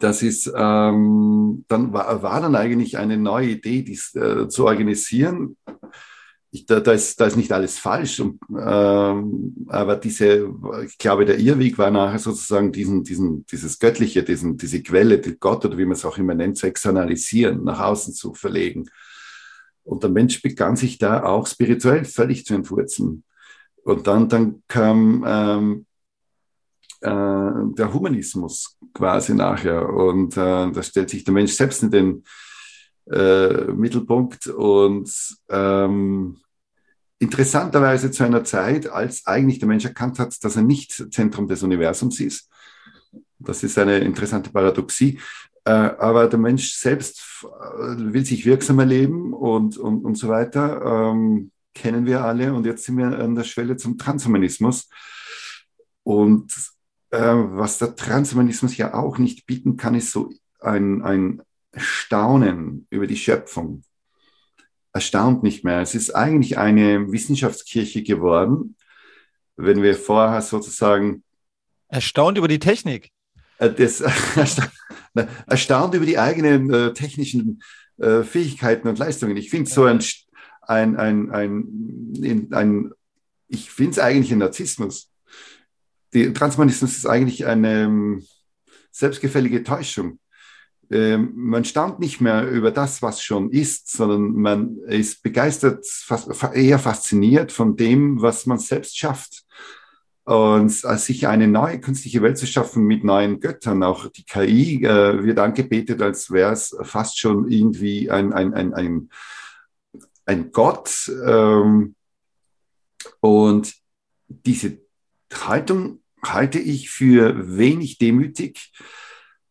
das ist, ähm, dann war, war, dann eigentlich eine neue Idee, dies äh, zu organisieren. Ich, da, da, ist, da ist nicht alles falsch, und, ähm, aber diese, ich glaube, der Irrweg war nachher sozusagen diesen, diesen, dieses Göttliche, diesen, diese Quelle, die Gott oder wie man es auch immer nennt, zu externalisieren, nach außen zu verlegen. Und der Mensch begann sich da auch spirituell völlig zu entwurzeln. Und dann, dann kam ähm, äh, der Humanismus quasi nachher. Und äh, da stellt sich der Mensch selbst in den äh, Mittelpunkt und ähm, interessanterweise zu einer Zeit, als eigentlich der Mensch erkannt hat, dass er nicht Zentrum des Universums ist. Das ist eine interessante Paradoxie. Äh, aber der Mensch selbst äh, will sich wirksam erleben und, und, und so weiter. Ähm, kennen wir alle. Und jetzt sind wir an der Schwelle zum Transhumanismus. Und was der Transhumanismus ja auch nicht bieten kann, ist so ein, ein Staunen über die Schöpfung. Erstaunt nicht mehr. Es ist eigentlich eine Wissenschaftskirche geworden, wenn wir vorher sozusagen. Erstaunt über die Technik. Äh, das, erstaunt über die eigenen äh, technischen äh, Fähigkeiten und Leistungen. Ich finde so ein, ein, ein, ein, ein ich finde es eigentlich ein Narzissmus die Transhumanismus ist eigentlich eine ähm, selbstgefällige Täuschung. Ähm, man staunt nicht mehr über das, was schon ist, sondern man ist begeistert, eher fasziniert von dem, was man selbst schafft. Und als sich eine neue künstliche Welt zu schaffen mit neuen Göttern, auch die KI äh, wird angebetet, als wäre es fast schon irgendwie ein, ein, ein, ein, ein Gott. Ähm, und diese Haltung halte ich für wenig demütig.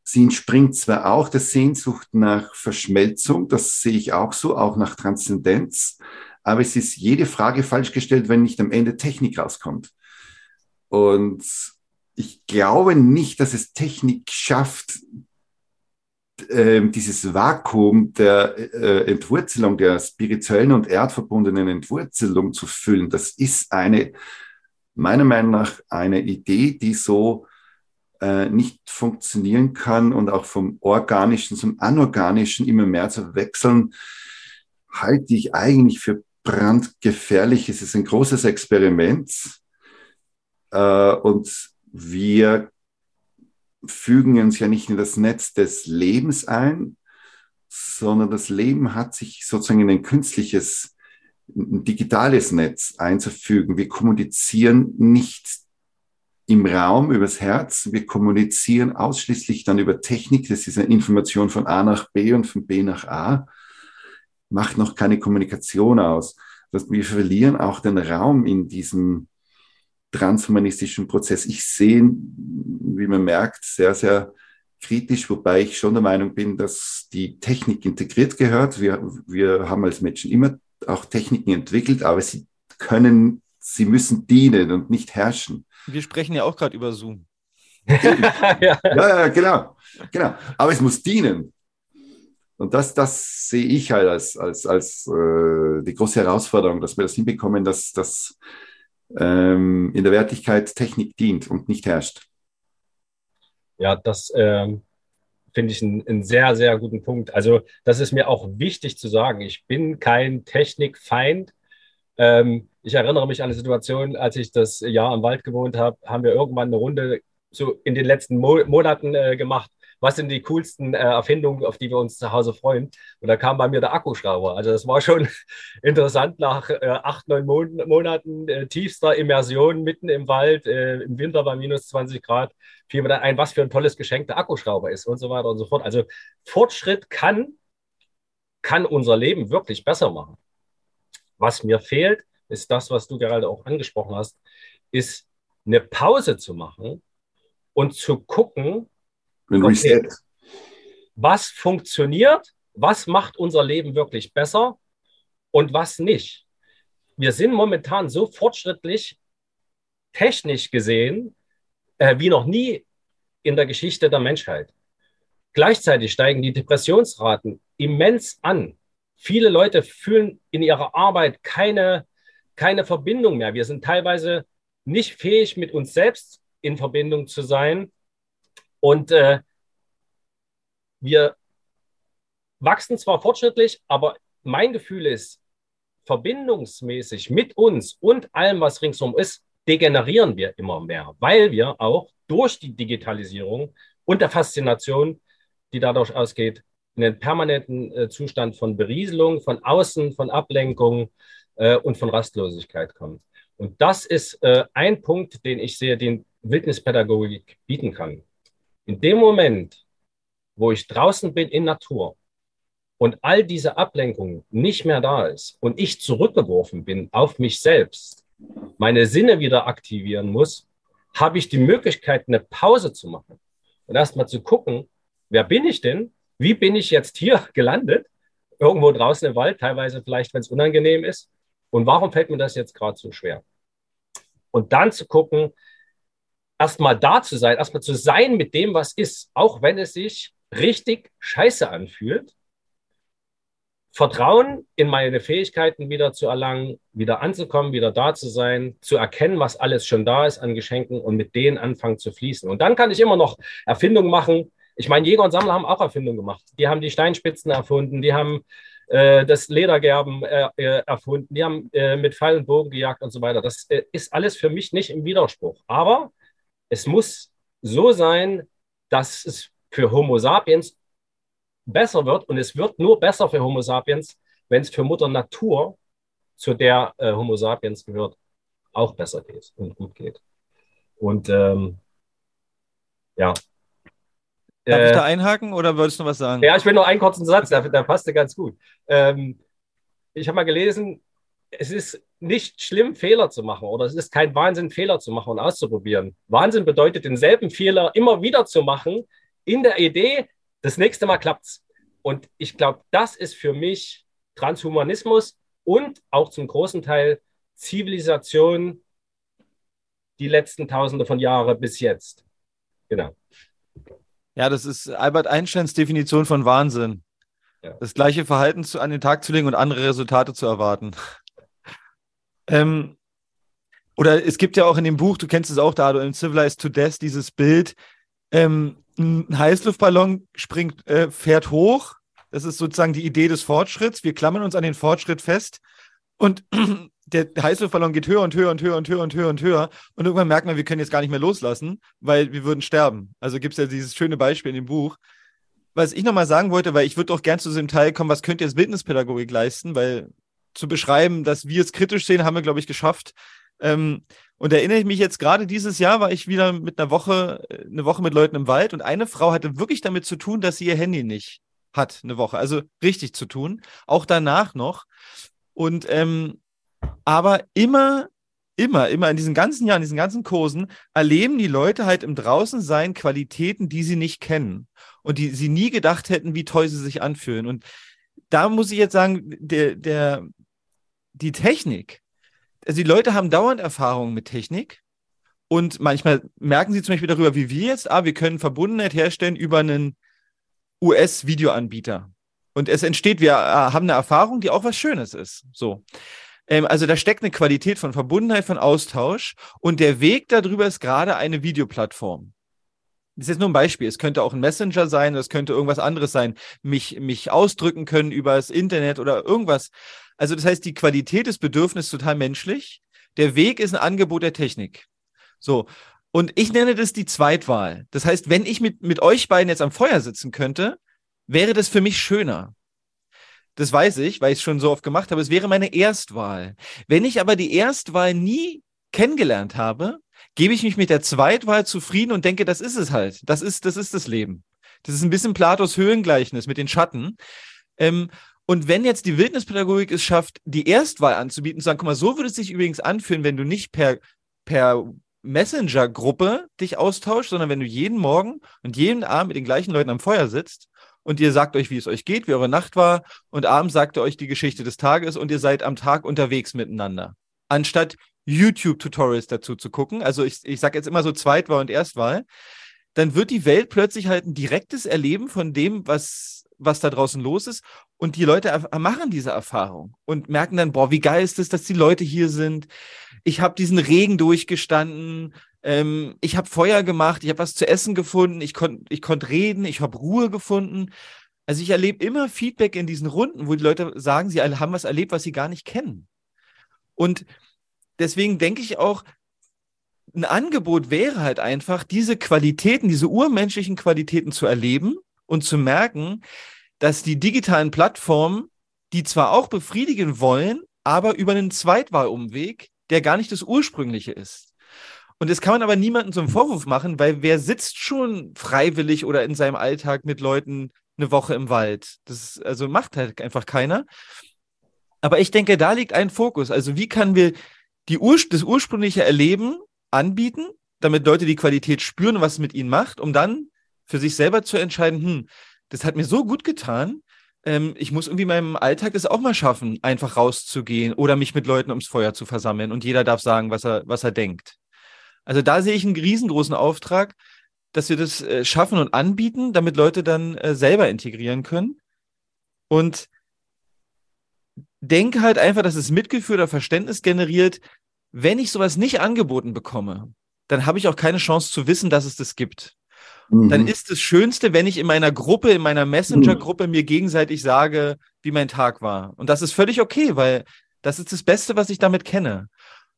Sie entspringt zwar auch der Sehnsucht nach Verschmelzung, das sehe ich auch so, auch nach Transzendenz, aber es ist jede Frage falsch gestellt, wenn nicht am Ende Technik rauskommt. Und ich glaube nicht, dass es Technik schafft, äh, dieses Vakuum der äh, Entwurzelung, der spirituellen und erdverbundenen Entwurzelung zu füllen. Das ist eine meiner Meinung nach eine Idee, die so äh, nicht funktionieren kann und auch vom Organischen zum Anorganischen immer mehr zu wechseln, halte ich eigentlich für brandgefährlich. Es ist ein großes Experiment äh, und wir fügen uns ja nicht in das Netz des Lebens ein, sondern das Leben hat sich sozusagen in ein künstliches ein digitales Netz einzufügen. Wir kommunizieren nicht im Raum übers Herz, wir kommunizieren ausschließlich dann über Technik. Das ist eine Information von A nach B und von B nach A. Macht noch keine Kommunikation aus. Wir verlieren auch den Raum in diesem transhumanistischen Prozess. Ich sehe, wie man merkt, sehr, sehr kritisch, wobei ich schon der Meinung bin, dass die Technik integriert gehört. Wir, wir haben als Menschen immer auch Techniken entwickelt, aber sie können, sie müssen dienen und nicht herrschen. Wir sprechen ja auch gerade über Zoom. ja. ja, genau, genau. Aber es muss dienen. und das, das sehe ich halt als, als, als äh, die große Herausforderung, dass wir das hinbekommen, dass das ähm, in der Wertigkeit Technik dient und nicht herrscht. Ja, das ähm, finde ich einen, sehr, sehr guten Punkt. Also das ist mir auch wichtig zu sagen. Ich bin kein Technikfeind. Ähm, ich erinnere mich an eine Situation, als ich das Jahr im Wald gewohnt habe, haben wir irgendwann eine Runde so in den letzten Mo Monaten äh, gemacht was sind die coolsten äh, Erfindungen, auf die wir uns zu Hause freuen? Und da kam bei mir der Akkuschrauber. Also das war schon interessant nach äh, acht, neun Mon Monaten äh, tiefster Immersion mitten im Wald, äh, im Winter bei minus 20 Grad, fiel mir dann ein, was für ein tolles Geschenk der Akkuschrauber ist und so weiter und so fort. Also Fortschritt kann, kann unser Leben wirklich besser machen. Was mir fehlt, ist das, was du gerade auch angesprochen hast, ist eine Pause zu machen und zu gucken, ein Reset. Okay. Was funktioniert? Was macht unser Leben wirklich besser und was nicht? Wir sind momentan so fortschrittlich, technisch gesehen, äh, wie noch nie in der Geschichte der Menschheit. Gleichzeitig steigen die Depressionsraten immens an. Viele Leute fühlen in ihrer Arbeit keine, keine Verbindung mehr. Wir sind teilweise nicht fähig, mit uns selbst in Verbindung zu sein und äh, wir wachsen zwar fortschrittlich, aber mein Gefühl ist, verbindungsmäßig mit uns und allem, was ringsum ist, degenerieren wir immer mehr, weil wir auch durch die Digitalisierung und der Faszination, die dadurch ausgeht, in einen permanenten äh, Zustand von Berieselung, von Außen, von Ablenkung äh, und von Rastlosigkeit kommen. Und das ist äh, ein Punkt, den ich sehe, den Wildnispädagogik bieten kann. In dem Moment, wo ich draußen bin in Natur und all diese Ablenkung nicht mehr da ist und ich zurückgeworfen bin auf mich selbst, meine Sinne wieder aktivieren muss, habe ich die Möglichkeit, eine Pause zu machen und erstmal zu gucken, wer bin ich denn? Wie bin ich jetzt hier gelandet? Irgendwo draußen im Wald, teilweise vielleicht, wenn es unangenehm ist. Und warum fällt mir das jetzt gerade so schwer? Und dann zu gucken, erstmal da zu sein, erstmal zu sein mit dem, was ist, auch wenn es sich richtig scheiße anfühlt. Vertrauen in meine Fähigkeiten wieder zu erlangen, wieder anzukommen, wieder da zu sein, zu erkennen, was alles schon da ist an Geschenken und mit denen anfangen zu fließen. Und dann kann ich immer noch Erfindungen machen. Ich meine, Jäger und Sammler haben auch Erfindungen gemacht. Die haben die Steinspitzen erfunden, die haben äh, das Ledergerben äh, äh erfunden, die haben äh, mit Pfeil und Bogen gejagt und so weiter. Das äh, ist alles für mich nicht im Widerspruch. Aber es muss so sein, dass es für Homo sapiens besser wird und es wird nur besser für Homo sapiens, wenn es für Mutter Natur, zu der äh, Homo sapiens gehört, auch besser geht und gut geht. Und ähm, ja. Darf äh, ich da einhaken oder würdest du noch was sagen? Ja, ich will nur einen kurzen Satz, der, der passte ganz gut. Ähm, ich habe mal gelesen, es ist nicht schlimm, Fehler zu machen oder es ist kein Wahnsinn, Fehler zu machen und auszuprobieren. Wahnsinn bedeutet, denselben Fehler immer wieder zu machen, in der Idee, das nächste Mal klappt's. Und ich glaube, das ist für mich Transhumanismus und auch zum großen Teil Zivilisation die letzten Tausende von Jahren bis jetzt. Genau. Ja, das ist Albert Einsteins Definition von Wahnsinn. Ja. Das gleiche Verhalten zu, an den Tag zu legen und andere Resultate zu erwarten. Ähm, oder es gibt ja auch in dem Buch, du kennst es auch, da in Civilized to Death, dieses Bild, ähm, ein Heißluftballon springt, äh, fährt hoch. Das ist sozusagen die Idee des Fortschritts. Wir klammern uns an den Fortschritt fest und der Heißluftballon geht höher und höher und höher und höher und höher und höher. Und irgendwann merkt man, wir können jetzt gar nicht mehr loslassen, weil wir würden sterben. Also gibt es ja dieses schöne Beispiel in dem Buch. Was ich nochmal sagen wollte, weil ich würde auch gern zu diesem Teil kommen, was könnte jetzt Wildnispädagogik leisten, weil zu beschreiben, dass wir es kritisch sehen, haben wir, glaube ich, geschafft. Ähm, und erinnere ich mich jetzt gerade dieses Jahr war ich wieder mit einer Woche, äh, eine Woche mit Leuten im Wald und eine Frau hatte wirklich damit zu tun, dass sie ihr Handy nicht hat, eine Woche. Also richtig zu tun. Auch danach noch. Und ähm, aber immer, immer, immer in diesen ganzen Jahren, in diesen ganzen Kursen erleben die Leute halt im Draußensein Qualitäten, die sie nicht kennen und die sie nie gedacht hätten, wie toll sie sich anfühlen. Und da muss ich jetzt sagen, der, der, die Technik, also die Leute haben dauernd Erfahrungen mit Technik und manchmal merken sie zum Beispiel darüber, wie wir jetzt, ah, wir können Verbundenheit herstellen über einen US-Videoanbieter. Und es entsteht, wir äh, haben eine Erfahrung, die auch was Schönes ist. So. Ähm, also da steckt eine Qualität von Verbundenheit, von Austausch. Und der Weg darüber ist gerade eine Videoplattform. Das ist nur ein Beispiel. Es könnte auch ein Messenger sein, es könnte irgendwas anderes sein. Mich, mich ausdrücken können über das Internet oder irgendwas. Also das heißt, die Qualität des Bedürfnisses total menschlich. Der Weg ist ein Angebot der Technik. So. Und ich nenne das die Zweitwahl. Das heißt, wenn ich mit, mit euch beiden jetzt am Feuer sitzen könnte, wäre das für mich schöner. Das weiß ich, weil ich es schon so oft gemacht habe. Es wäre meine Erstwahl. Wenn ich aber die Erstwahl nie kennengelernt habe, gebe ich mich mit der Zweitwahl zufrieden und denke, das ist es halt. Das ist, das ist das Leben. Das ist ein bisschen Platos Höhengleichnis mit den Schatten. Ähm, und wenn jetzt die Wildnispädagogik es schafft, die Erstwahl anzubieten, zu sagen, guck mal, so würde es sich übrigens anfühlen, wenn du nicht per, per Messenger-Gruppe dich austauschst, sondern wenn du jeden Morgen und jeden Abend mit den gleichen Leuten am Feuer sitzt und ihr sagt euch, wie es euch geht, wie eure Nacht war und abends sagt ihr euch die Geschichte des Tages und ihr seid am Tag unterwegs miteinander. Anstatt YouTube-Tutorials dazu zu gucken, also ich, ich sage jetzt immer so Zweitwahl und Erstwahl, dann wird die Welt plötzlich halt ein direktes Erleben von dem, was, was da draußen los ist. Und die Leute machen diese Erfahrung und merken dann, boah, wie geil ist es, dass die Leute hier sind. Ich habe diesen Regen durchgestanden. Ähm, ich habe Feuer gemacht, ich habe was zu essen gefunden, ich konnte ich konnt reden, ich habe Ruhe gefunden. Also ich erlebe immer Feedback in diesen Runden, wo die Leute sagen, sie haben was erlebt, was sie gar nicht kennen. Und deswegen denke ich auch, ein Angebot wäre halt einfach, diese Qualitäten, diese urmenschlichen Qualitäten zu erleben und zu merken, dass die digitalen Plattformen, die zwar auch befriedigen wollen, aber über einen Zweitwahlumweg, der gar nicht das ursprüngliche ist. Und das kann man aber niemandem zum Vorwurf machen, weil wer sitzt schon freiwillig oder in seinem Alltag mit Leuten eine Woche im Wald? Das also macht halt einfach keiner. Aber ich denke, da liegt ein Fokus. Also wie können wir die Ur das ursprüngliche Erleben anbieten, damit Leute die Qualität spüren, was es mit ihnen macht, um dann für sich selber zu entscheiden, hm, das hat mir so gut getan, ähm, ich muss irgendwie in meinem Alltag es auch mal schaffen, einfach rauszugehen oder mich mit Leuten ums Feuer zu versammeln und jeder darf sagen, was er, was er denkt. Also da sehe ich einen riesengroßen Auftrag, dass wir das äh, schaffen und anbieten, damit Leute dann äh, selber integrieren können. Und denke halt einfach, dass es Mitgefühl oder Verständnis generiert. Wenn ich sowas nicht angeboten bekomme, dann habe ich auch keine Chance zu wissen, dass es das gibt. Mhm. Dann ist das Schönste, wenn ich in meiner Gruppe, in meiner Messenger-Gruppe mir gegenseitig sage, wie mein Tag war. Und das ist völlig okay, weil das ist das Beste, was ich damit kenne.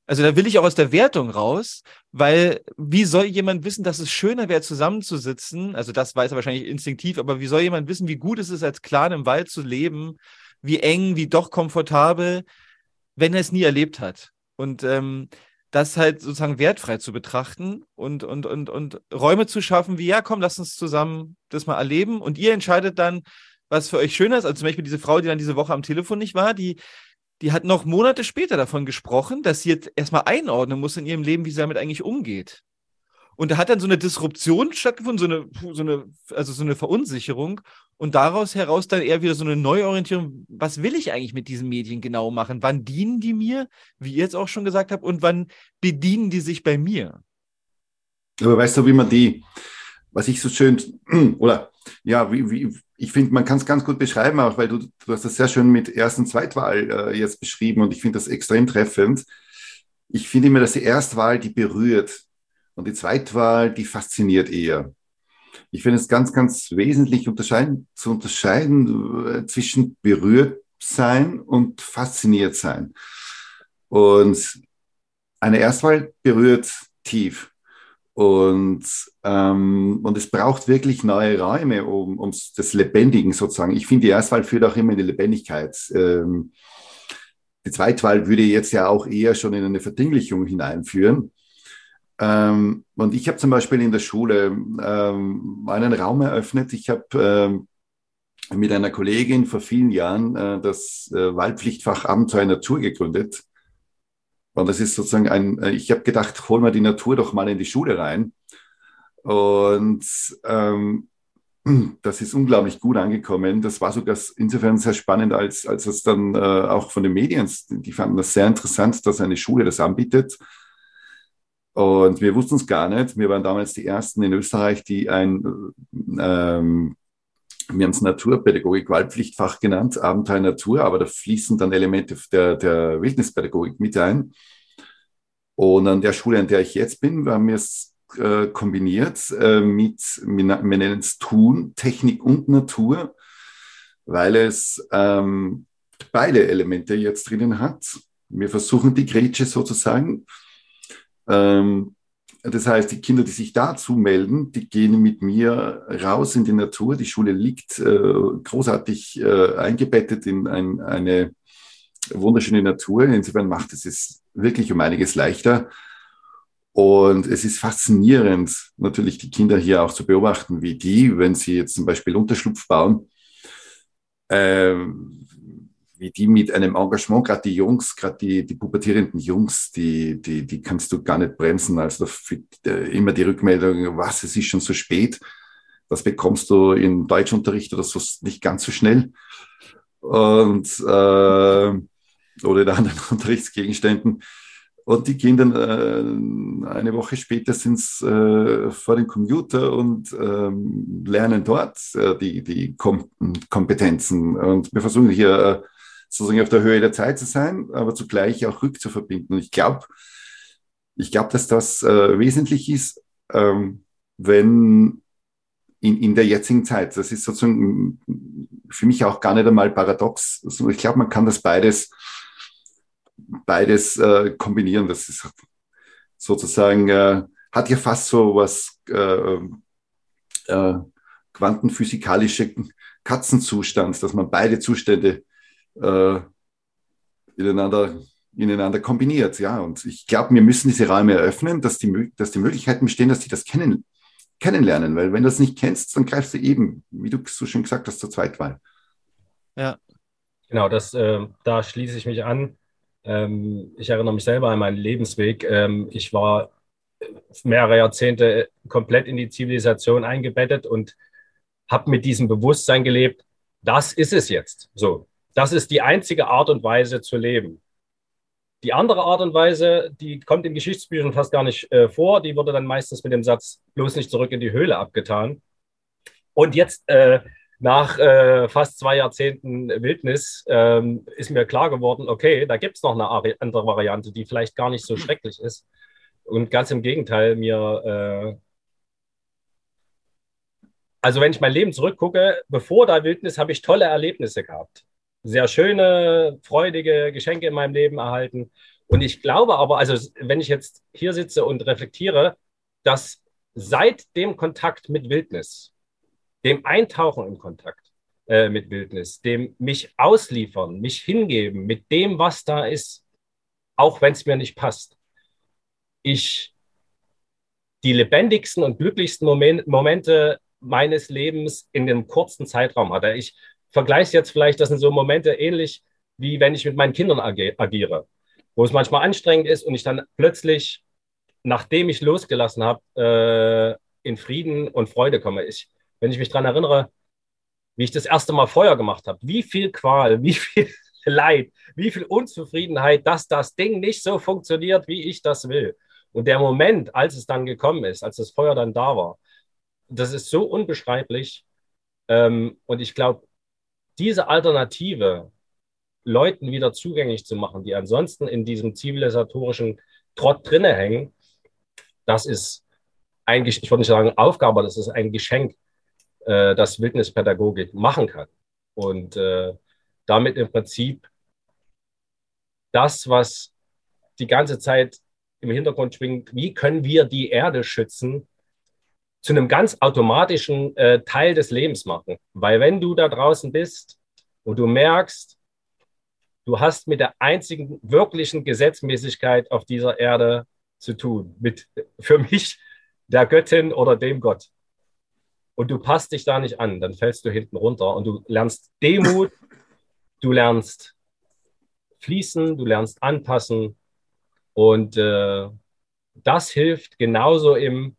Also da will ich auch aus der Wertung raus, weil wie soll jemand wissen, dass es schöner wäre, zusammenzusitzen? Also das weiß er wahrscheinlich instinktiv, aber wie soll jemand wissen, wie gut es ist, als Clan im Wald zu leben, wie eng, wie doch komfortabel, wenn er es nie erlebt hat? Und ähm, das halt sozusagen wertfrei zu betrachten und, und, und, und Räume zu schaffen, wie, ja, komm, lass uns zusammen das mal erleben. Und ihr entscheidet dann, was für euch schöner ist. Also zum Beispiel diese Frau, die dann diese Woche am Telefon nicht war, die, die hat noch Monate später davon gesprochen, dass sie jetzt erstmal einordnen muss in ihrem Leben, wie sie damit eigentlich umgeht. Und da hat dann so eine Disruption stattgefunden, so eine, so eine, also so eine Verunsicherung. Und daraus heraus dann eher wieder so eine Neuorientierung. Was will ich eigentlich mit diesen Medien genau machen? Wann dienen die mir, wie ihr jetzt auch schon gesagt habt, und wann bedienen die sich bei mir? Aber weißt du, wie man die, was ich so schön, oder ja, wie, wie, ich finde, man kann es ganz gut beschreiben, auch weil du, du hast das sehr schön mit Erst- und Zweitwahl äh, jetzt beschrieben und ich finde das extrem treffend. Ich finde immer, dass die Erstwahl, die berührt und die Zweitwahl, die fasziniert eher. Ich finde es ganz, ganz wesentlich unterscheiden, zu unterscheiden äh, zwischen berührt sein und fasziniert sein. Und eine Erstwahl berührt tief. Und, ähm, und es braucht wirklich neue Räume, um, um das Lebendigen sozusagen. Ich finde, die Erstwahl führt auch immer in die Lebendigkeit. Ähm, die Zweitwahl würde jetzt ja auch eher schon in eine Verdinglichung hineinführen. Ähm, und ich habe zum Beispiel in der Schule ähm, einen Raum eröffnet. Ich habe ähm, mit einer Kollegin vor vielen Jahren äh, das äh, Wahlpflichtfach Abenteuer Natur gegründet. Und das ist sozusagen ein, äh, ich habe gedacht, holen wir die Natur doch mal in die Schule rein. Und ähm, das ist unglaublich gut angekommen. Das war sogar insofern sehr spannend, als, als es dann äh, auch von den Medien, die fanden das sehr interessant, dass eine Schule das anbietet. Und wir wussten es gar nicht. Wir waren damals die ersten in Österreich, die ein, ähm, wir haben es Naturpädagogik, Wahlpflichtfach genannt, Abenteuer Natur, aber da fließen dann Elemente der, der Wildnispädagogik mit ein. Und an der Schule, an der ich jetzt bin, haben wir es äh, kombiniert äh, mit, wir nennen es Tun, Technik und Natur, weil es ähm, beide Elemente jetzt drinnen hat. Wir versuchen die Grätsche sozusagen. Ähm, das heißt, die Kinder, die sich dazu melden, die gehen mit mir raus in die Natur. Die Schule liegt äh, großartig äh, eingebettet in ein, eine wunderschöne Natur. Insofern macht es es wirklich um einiges leichter. Und es ist faszinierend, natürlich die Kinder hier auch zu beobachten, wie die, wenn sie jetzt zum Beispiel Unterschlupf bauen, äh, wie die mit einem Engagement, gerade die Jungs, gerade die, die pubertierenden Jungs, die, die, die kannst du gar nicht bremsen. Also immer die Rückmeldung, was, es ist schon so spät. Das bekommst du in Deutschunterricht oder so nicht ganz so schnell. Und, äh, oder in anderen Unterrichtsgegenständen. Und die gehen dann äh, eine Woche später sind äh, vor dem Computer und ähm, lernen dort äh, die, die Kom Kompetenzen. Und wir versuchen hier äh, sozusagen auf der Höhe der Zeit zu sein, aber zugleich auch rückzuverbinden. Und ich glaube, ich glaube, dass das äh, wesentlich ist, ähm, wenn in, in der jetzigen Zeit, das ist sozusagen für mich auch gar nicht einmal paradox. Also ich glaube, man kann das beides, beides äh, kombinieren. Das ist sozusagen, äh, hat ja fast so was äh, äh, quantenphysikalische Katzenzustands, dass man beide Zustände äh, ineinander, ineinander kombiniert. Ja, und ich glaube, wir müssen diese Räume eröffnen, dass die, dass die Möglichkeiten bestehen, dass sie das kennen, kennenlernen, weil wenn du das nicht kennst, dann greifst du eben, wie du so schön gesagt hast, zur Zweitwahl. Ja. Genau, das, äh, da schließe ich mich an. Ähm, ich erinnere mich selber an meinen Lebensweg. Ähm, ich war mehrere Jahrzehnte komplett in die Zivilisation eingebettet und habe mit diesem Bewusstsein gelebt, das ist es jetzt. So, das ist die einzige Art und Weise zu leben. Die andere Art und Weise, die kommt in Geschichtsbüchern fast gar nicht äh, vor, die wurde dann meistens mit dem Satz bloß nicht zurück in die Höhle abgetan. Und jetzt äh, nach äh, fast zwei Jahrzehnten Wildnis ähm, ist mir klar geworden, okay, da gibt es noch eine andere Variante, die vielleicht gar nicht so schrecklich ist. Und ganz im Gegenteil, mir, äh, also wenn ich mein Leben zurückgucke, bevor da Wildnis, habe ich tolle Erlebnisse gehabt sehr schöne, freudige Geschenke in meinem Leben erhalten. Und ich glaube aber, also wenn ich jetzt hier sitze und reflektiere, dass seit dem Kontakt mit Wildnis, dem Eintauchen in Kontakt äh, mit Wildnis, dem mich ausliefern, mich hingeben mit dem, was da ist, auch wenn es mir nicht passt, ich die lebendigsten und glücklichsten Moment, Momente meines Lebens in dem kurzen Zeitraum hatte. Ich vergleiche jetzt vielleicht, das sind so Momente ähnlich, wie wenn ich mit meinen Kindern agiere, wo es manchmal anstrengend ist und ich dann plötzlich, nachdem ich losgelassen habe, äh, in Frieden und Freude komme. Ich, wenn ich mich daran erinnere, wie ich das erste Mal Feuer gemacht habe, wie viel Qual, wie viel Leid, wie viel Unzufriedenheit, dass das Ding nicht so funktioniert, wie ich das will. Und der Moment, als es dann gekommen ist, als das Feuer dann da war, das ist so unbeschreiblich. Ähm, und ich glaube, diese Alternative Leuten wieder zugänglich zu machen, die ansonsten in diesem zivilisatorischen Trott drinne hängen, das ist eigentlich, ich würde nicht sagen Aufgabe, das ist ein Geschenk, äh, das Wildnispädagogik machen kann. Und äh, damit im Prinzip das, was die ganze Zeit im Hintergrund schwingt, wie können wir die Erde schützen, zu einem ganz automatischen äh, Teil des Lebens machen. Weil wenn du da draußen bist und du merkst, du hast mit der einzigen wirklichen Gesetzmäßigkeit auf dieser Erde zu tun, mit für mich der Göttin oder dem Gott. Und du passt dich da nicht an, dann fällst du hinten runter und du lernst Demut, du lernst fließen, du lernst anpassen und äh, das hilft genauso im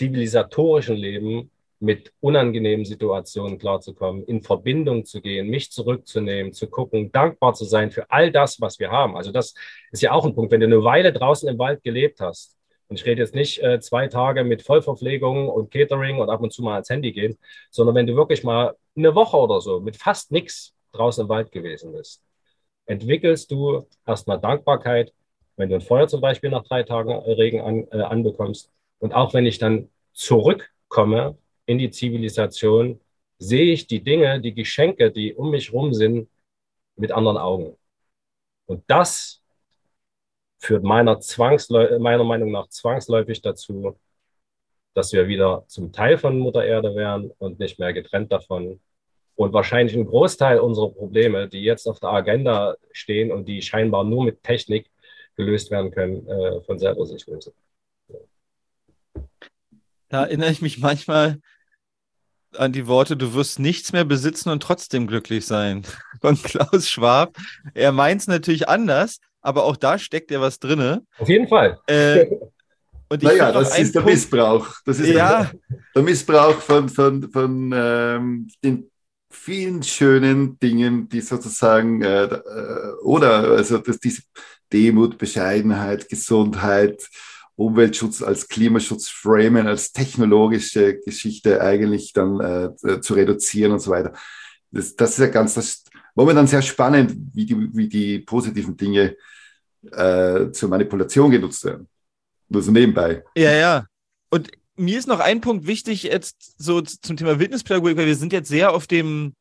zivilisatorischen Leben mit unangenehmen Situationen klarzukommen, in Verbindung zu gehen, mich zurückzunehmen, zu gucken, dankbar zu sein für all das, was wir haben. Also das ist ja auch ein Punkt. Wenn du eine Weile draußen im Wald gelebt hast Und ich rede jetzt nicht äh, zwei Tage mit Vollverpflegung und Catering und ab und zu mal ans Handy gehen, sondern wenn du wirklich mal eine Woche oder so mit fast nichts draußen im Wald gewesen bist, entwickelst du erstmal Dankbarkeit, wenn du ein Feuer zum Beispiel nach drei Tagen Regen an, äh, anbekommst. Und auch wenn ich dann zurückkomme in die Zivilisation, sehe ich die Dinge, die Geschenke, die um mich rum sind, mit anderen Augen. Und das führt meiner, meiner Meinung nach zwangsläufig dazu, dass wir wieder zum Teil von Mutter Erde wären und nicht mehr getrennt davon. Und wahrscheinlich ein Großteil unserer Probleme, die jetzt auf der Agenda stehen und die scheinbar nur mit Technik gelöst werden können, äh, von selber sich lösen. Da erinnere ich mich manchmal an die Worte, du wirst nichts mehr besitzen und trotzdem glücklich sein. Von Klaus Schwab. Er meint es natürlich anders, aber auch da steckt ja was drin. Auf jeden Fall. Äh, und naja, das ist der Punkt, Missbrauch. Das ist ja. der, der, Missbrauch von, von, von ähm, den vielen schönen Dingen, die sozusagen, äh, äh, oder also dass diese Demut, Bescheidenheit, Gesundheit, Umweltschutz als Klimaschutz framen, als technologische Geschichte eigentlich dann äh, zu reduzieren und so weiter. Das, das ist ja ganz, das momentan sehr spannend, wie die, wie die positiven Dinge äh, zur Manipulation genutzt werden. Nur so nebenbei. Ja, ja. Und mir ist noch ein Punkt wichtig jetzt so zum Thema Wildnispädagogik, weil wir sind jetzt sehr auf dem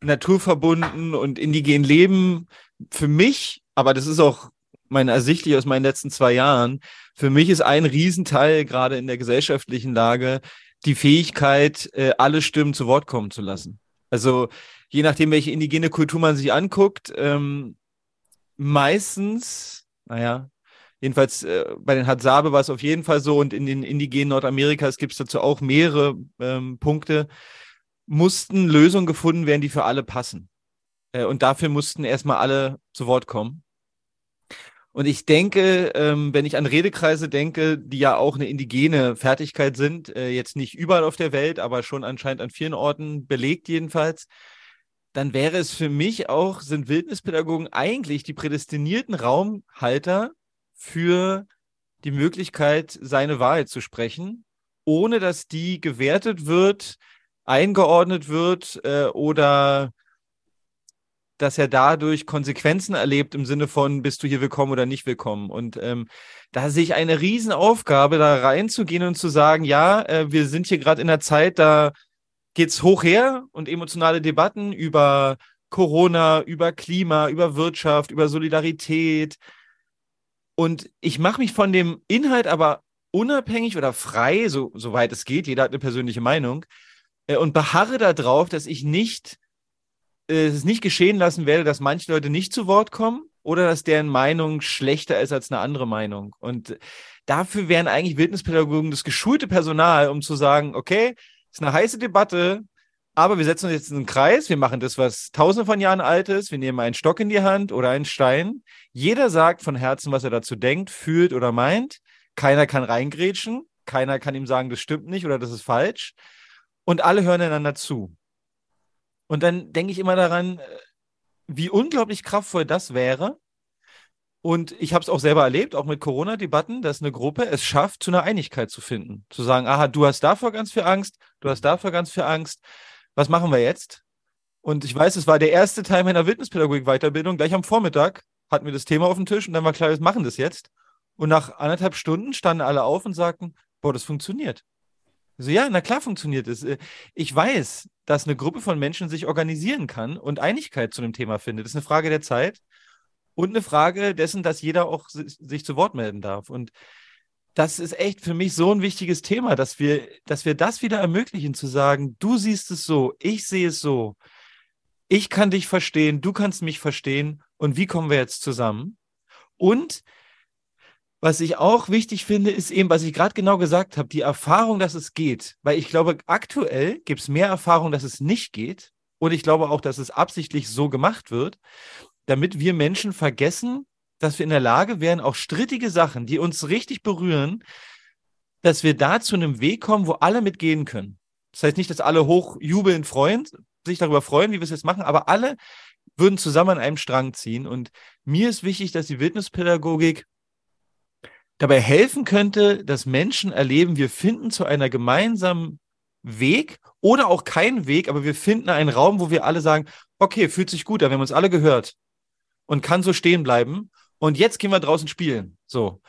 naturverbunden und indigenen Leben. Für mich, aber das ist auch mein ersichtlich aus meinen letzten zwei Jahren, für mich ist ein Riesenteil gerade in der gesellschaftlichen Lage die Fähigkeit, äh, alle Stimmen zu Wort kommen zu lassen. Also je nachdem, welche indigene Kultur man sich anguckt, ähm, meistens, naja, jedenfalls äh, bei den Hadzabe war es auf jeden Fall so und in den indigenen Nordamerikas gibt es dazu auch mehrere ähm, Punkte, mussten Lösungen gefunden werden, die für alle passen. Äh, und dafür mussten erstmal alle zu Wort kommen. Und ich denke, ähm, wenn ich an Redekreise denke, die ja auch eine indigene Fertigkeit sind, äh, jetzt nicht überall auf der Welt, aber schon anscheinend an vielen Orten belegt jedenfalls, dann wäre es für mich auch, sind Wildnispädagogen eigentlich die prädestinierten Raumhalter für die Möglichkeit, seine Wahrheit zu sprechen, ohne dass die gewertet wird, eingeordnet wird äh, oder dass er dadurch Konsequenzen erlebt im Sinne von, bist du hier willkommen oder nicht willkommen. Und ähm, da sehe ich eine Riesenaufgabe, da reinzugehen und zu sagen, ja, äh, wir sind hier gerade in einer Zeit, da geht's hoch her und emotionale Debatten über Corona, über Klima, über Wirtschaft, über Solidarität. Und ich mache mich von dem Inhalt aber unabhängig oder frei, so, soweit es geht, jeder hat eine persönliche Meinung, äh, und beharre darauf, dass ich nicht es nicht geschehen lassen werde, dass manche Leute nicht zu Wort kommen oder dass deren Meinung schlechter ist als eine andere Meinung. Und dafür wären eigentlich Wildnispädagogen das geschulte Personal, um zu sagen, okay, ist eine heiße Debatte, aber wir setzen uns jetzt in einen Kreis, wir machen das, was tausende von Jahren alt ist, wir nehmen einen Stock in die Hand oder einen Stein. Jeder sagt von Herzen, was er dazu denkt, fühlt oder meint. Keiner kann reingrätschen, keiner kann ihm sagen, das stimmt nicht oder das ist falsch. Und alle hören einander zu. Und dann denke ich immer daran, äh, wie unglaublich kraftvoll das wäre. Und ich habe es auch selber erlebt, auch mit Corona-Debatten, dass eine Gruppe es schafft, zu einer Einigkeit zu finden. Zu sagen, aha, du hast davor ganz viel Angst, du hast davor ganz viel Angst. Was machen wir jetzt? Und ich weiß, es war der erste Teil meiner Wildnispädagogik-Weiterbildung. Gleich am Vormittag hatten wir das Thema auf dem Tisch und dann war klar, wir machen das jetzt. Und nach anderthalb Stunden standen alle auf und sagten, boah, das funktioniert. So, ja, na klar funktioniert es. Äh, ich weiß, dass eine Gruppe von Menschen sich organisieren kann und Einigkeit zu dem Thema findet. Das ist eine Frage der Zeit und eine Frage dessen, dass jeder auch sich zu Wort melden darf. Und das ist echt für mich so ein wichtiges Thema, dass wir, dass wir das wieder ermöglichen, zu sagen, du siehst es so, ich sehe es so, ich kann dich verstehen, du kannst mich verstehen und wie kommen wir jetzt zusammen? Und was ich auch wichtig finde, ist eben, was ich gerade genau gesagt habe, die Erfahrung, dass es geht. Weil ich glaube, aktuell gibt es mehr Erfahrung, dass es nicht geht. Und ich glaube auch, dass es absichtlich so gemacht wird, damit wir Menschen vergessen, dass wir in der Lage wären, auch strittige Sachen, die uns richtig berühren, dass wir da zu einem Weg kommen, wo alle mitgehen können. Das heißt nicht, dass alle hochjubeln freuen, sich darüber freuen, wie wir es jetzt machen, aber alle würden zusammen an einem Strang ziehen. Und mir ist wichtig, dass die Wildnispädagogik dabei helfen könnte, dass Menschen erleben, wir finden zu einer gemeinsamen Weg oder auch keinen Weg, aber wir finden einen Raum, wo wir alle sagen, okay, fühlt sich gut an, wir haben uns alle gehört und kann so stehen bleiben. Und jetzt gehen wir draußen spielen. So.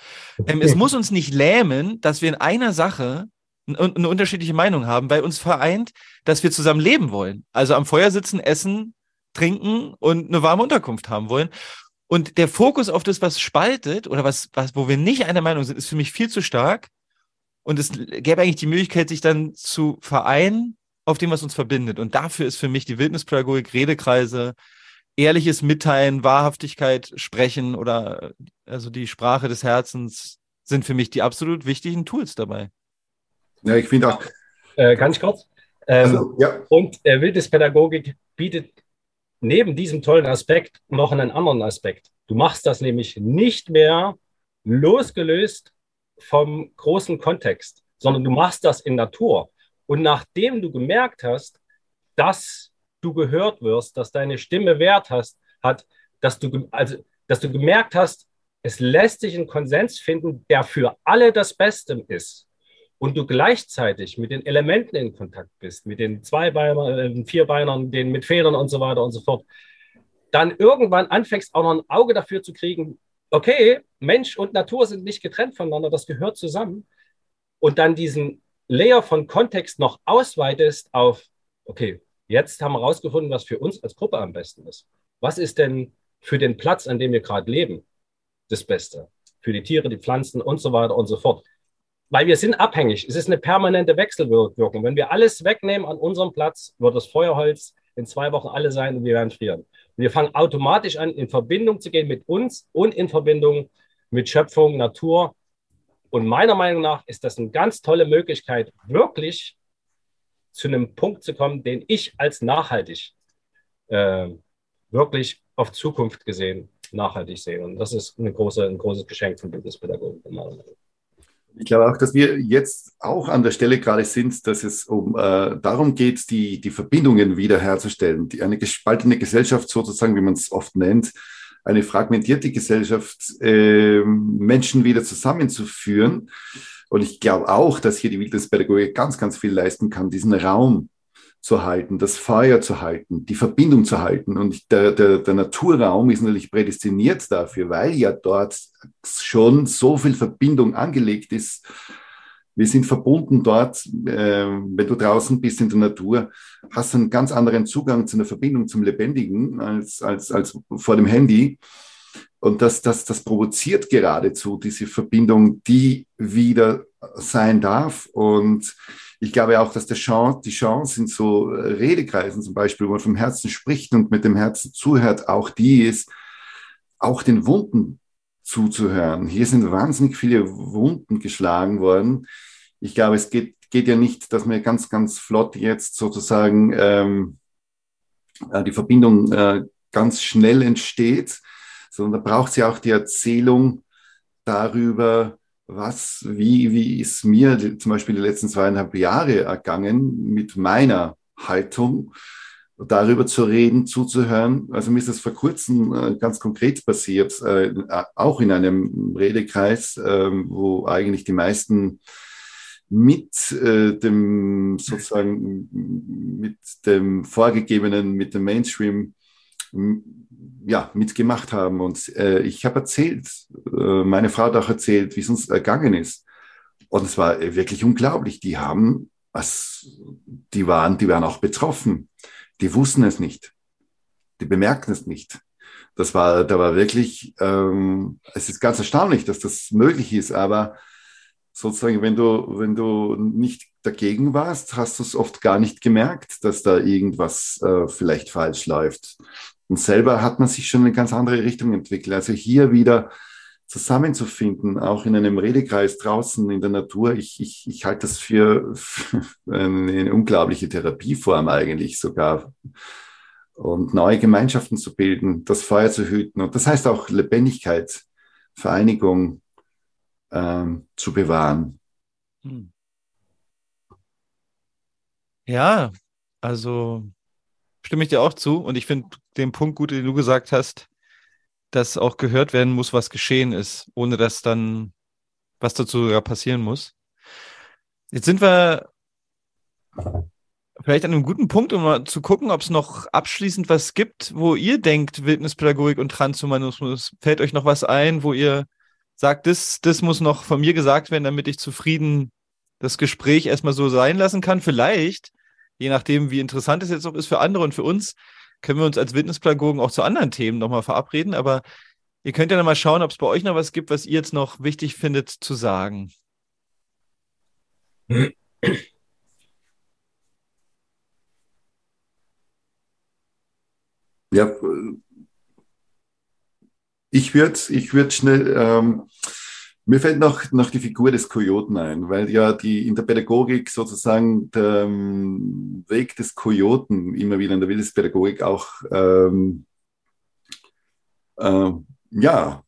Ähm, es muss uns nicht lähmen, dass wir in einer Sache eine unterschiedliche Meinung haben, weil uns vereint, dass wir zusammen leben wollen. Also am Feuer sitzen, essen, trinken und eine warme Unterkunft haben wollen. Und der Fokus auf das, was spaltet oder was, was, wo wir nicht einer Meinung sind, ist für mich viel zu stark. Und es gäbe eigentlich die Möglichkeit, sich dann zu vereinen auf dem, was uns verbindet. Und dafür ist für mich die Wildnispädagogik, Redekreise, ehrliches Mitteilen, Wahrhaftigkeit sprechen oder also die Sprache des Herzens sind für mich die absolut wichtigen Tools dabei. Ja, ich finde auch. Äh, ganz kurz. Ähm, also, ja. Und äh, Wildnispädagogik bietet neben diesem tollen Aspekt noch einen anderen Aspekt. Du machst das nämlich nicht mehr losgelöst vom großen Kontext, sondern du machst das in Natur. Und nachdem du gemerkt hast, dass du gehört wirst, dass deine Stimme Wert hast, hat, dass du, also, dass du gemerkt hast, es lässt sich einen Konsens finden, der für alle das Beste ist, und du gleichzeitig mit den Elementen in Kontakt bist, mit den Zweibeinern, äh, Vierbeinern, den mit Federn und so weiter und so fort, dann irgendwann anfängst auch noch ein Auge dafür zu kriegen, okay, Mensch und Natur sind nicht getrennt voneinander, das gehört zusammen. Und dann diesen Layer von Kontext noch ausweitest auf, okay, jetzt haben wir herausgefunden, was für uns als Gruppe am besten ist. Was ist denn für den Platz, an dem wir gerade leben, das Beste? Für die Tiere, die Pflanzen und so weiter und so fort weil wir sind abhängig. Es ist eine permanente Wechselwirkung. Wenn wir alles wegnehmen an unserem Platz, wird das Feuerholz in zwei Wochen alle sein und wir werden frieren. Und wir fangen automatisch an, in Verbindung zu gehen mit uns und in Verbindung mit Schöpfung, Natur. Und meiner Meinung nach ist das eine ganz tolle Möglichkeit, wirklich zu einem Punkt zu kommen, den ich als nachhaltig äh, wirklich auf Zukunft gesehen nachhaltig sehe. Und das ist eine große, ein großes Geschenk von Bildungspädagogen. Ich glaube auch, dass wir jetzt auch an der Stelle gerade sind, dass es um äh, darum geht, die, die Verbindungen wiederherzustellen. Die, eine gespaltene Gesellschaft sozusagen, wie man es oft nennt, eine fragmentierte Gesellschaft, äh, Menschen wieder zusammenzuführen. Und ich glaube auch, dass hier die Wildnispädagogik ganz, ganz viel leisten kann, diesen Raum zu halten, das Feuer zu halten, die Verbindung zu halten. Und der, der, der Naturraum ist natürlich prädestiniert dafür, weil ja dort schon so viel Verbindung angelegt ist. Wir sind verbunden dort, äh, wenn du draußen bist in der Natur, hast du einen ganz anderen Zugang zu einer Verbindung zum Lebendigen als, als, als vor dem Handy. Und das, das, das provoziert geradezu diese Verbindung, die wieder sein darf. Und ich glaube auch, dass der Chance, die Chance in so äh, Redekreisen zum Beispiel, wo man vom Herzen spricht und mit dem Herzen zuhört, auch die ist, auch den Wunden zuzuhören. Hier sind wahnsinnig viele Wunden geschlagen worden. Ich glaube, es geht, geht ja nicht, dass man ganz, ganz flott jetzt sozusagen ähm, äh, die Verbindung äh, ganz schnell entsteht, sondern da braucht es ja auch die Erzählung darüber, was, wie, wie ist mir zum Beispiel die letzten zweieinhalb Jahre ergangen mit meiner Haltung, darüber zu reden, zuzuhören. Also mir ist das vor kurzem äh, ganz konkret passiert, äh, auch in einem Redekreis, äh, wo eigentlich die meisten mit äh, dem sozusagen mit dem vorgegebenen, mit dem Mainstream ja, mitgemacht haben. Und äh, ich habe erzählt, äh, meine Frau hat auch erzählt, wie es uns ergangen ist. Und es war wirklich unglaublich. Die haben, was, die waren, die waren auch betroffen. Die wussten es nicht. Die bemerkten es nicht. Das war, da war wirklich, ähm, es ist ganz erstaunlich, dass das möglich ist, aber sozusagen, wenn du, wenn du nicht dagegen warst, hast du es oft gar nicht gemerkt, dass da irgendwas äh, vielleicht falsch läuft. Und selber hat man sich schon in eine ganz andere Richtung entwickelt. Also hier wieder zusammenzufinden, auch in einem Redekreis draußen in der Natur, ich, ich, ich halte das für, eine unglaubliche Therapieform eigentlich sogar. Und neue Gemeinschaften zu bilden, das Feuer zu hüten. Und das heißt auch Lebendigkeit, Vereinigung ähm, zu bewahren. Hm. Ja, also stimme ich dir auch zu. Und ich finde den Punkt gut, den du gesagt hast, dass auch gehört werden muss, was geschehen ist, ohne dass dann was dazu sogar passieren muss. Jetzt sind wir vielleicht an einem guten Punkt, um mal zu gucken, ob es noch abschließend was gibt, wo ihr denkt, Wildnispädagogik und Transhumanismus, fällt euch noch was ein, wo ihr sagt, das, das muss noch von mir gesagt werden, damit ich zufrieden das Gespräch erstmal so sein lassen kann. Vielleicht, je nachdem, wie interessant es jetzt auch ist für andere und für uns, können wir uns als Wildnispädagogen auch zu anderen Themen nochmal verabreden. Aber ihr könnt ja noch mal schauen, ob es bei euch noch was gibt, was ihr jetzt noch wichtig findet zu sagen. Ja, ich würde ich würd schnell, ähm, mir fällt noch, noch die Figur des Kojoten ein, weil ja die in der Pädagogik sozusagen der ähm, Weg des Kojoten immer wieder in der Wildespädagogik auch ähm, äh, ja,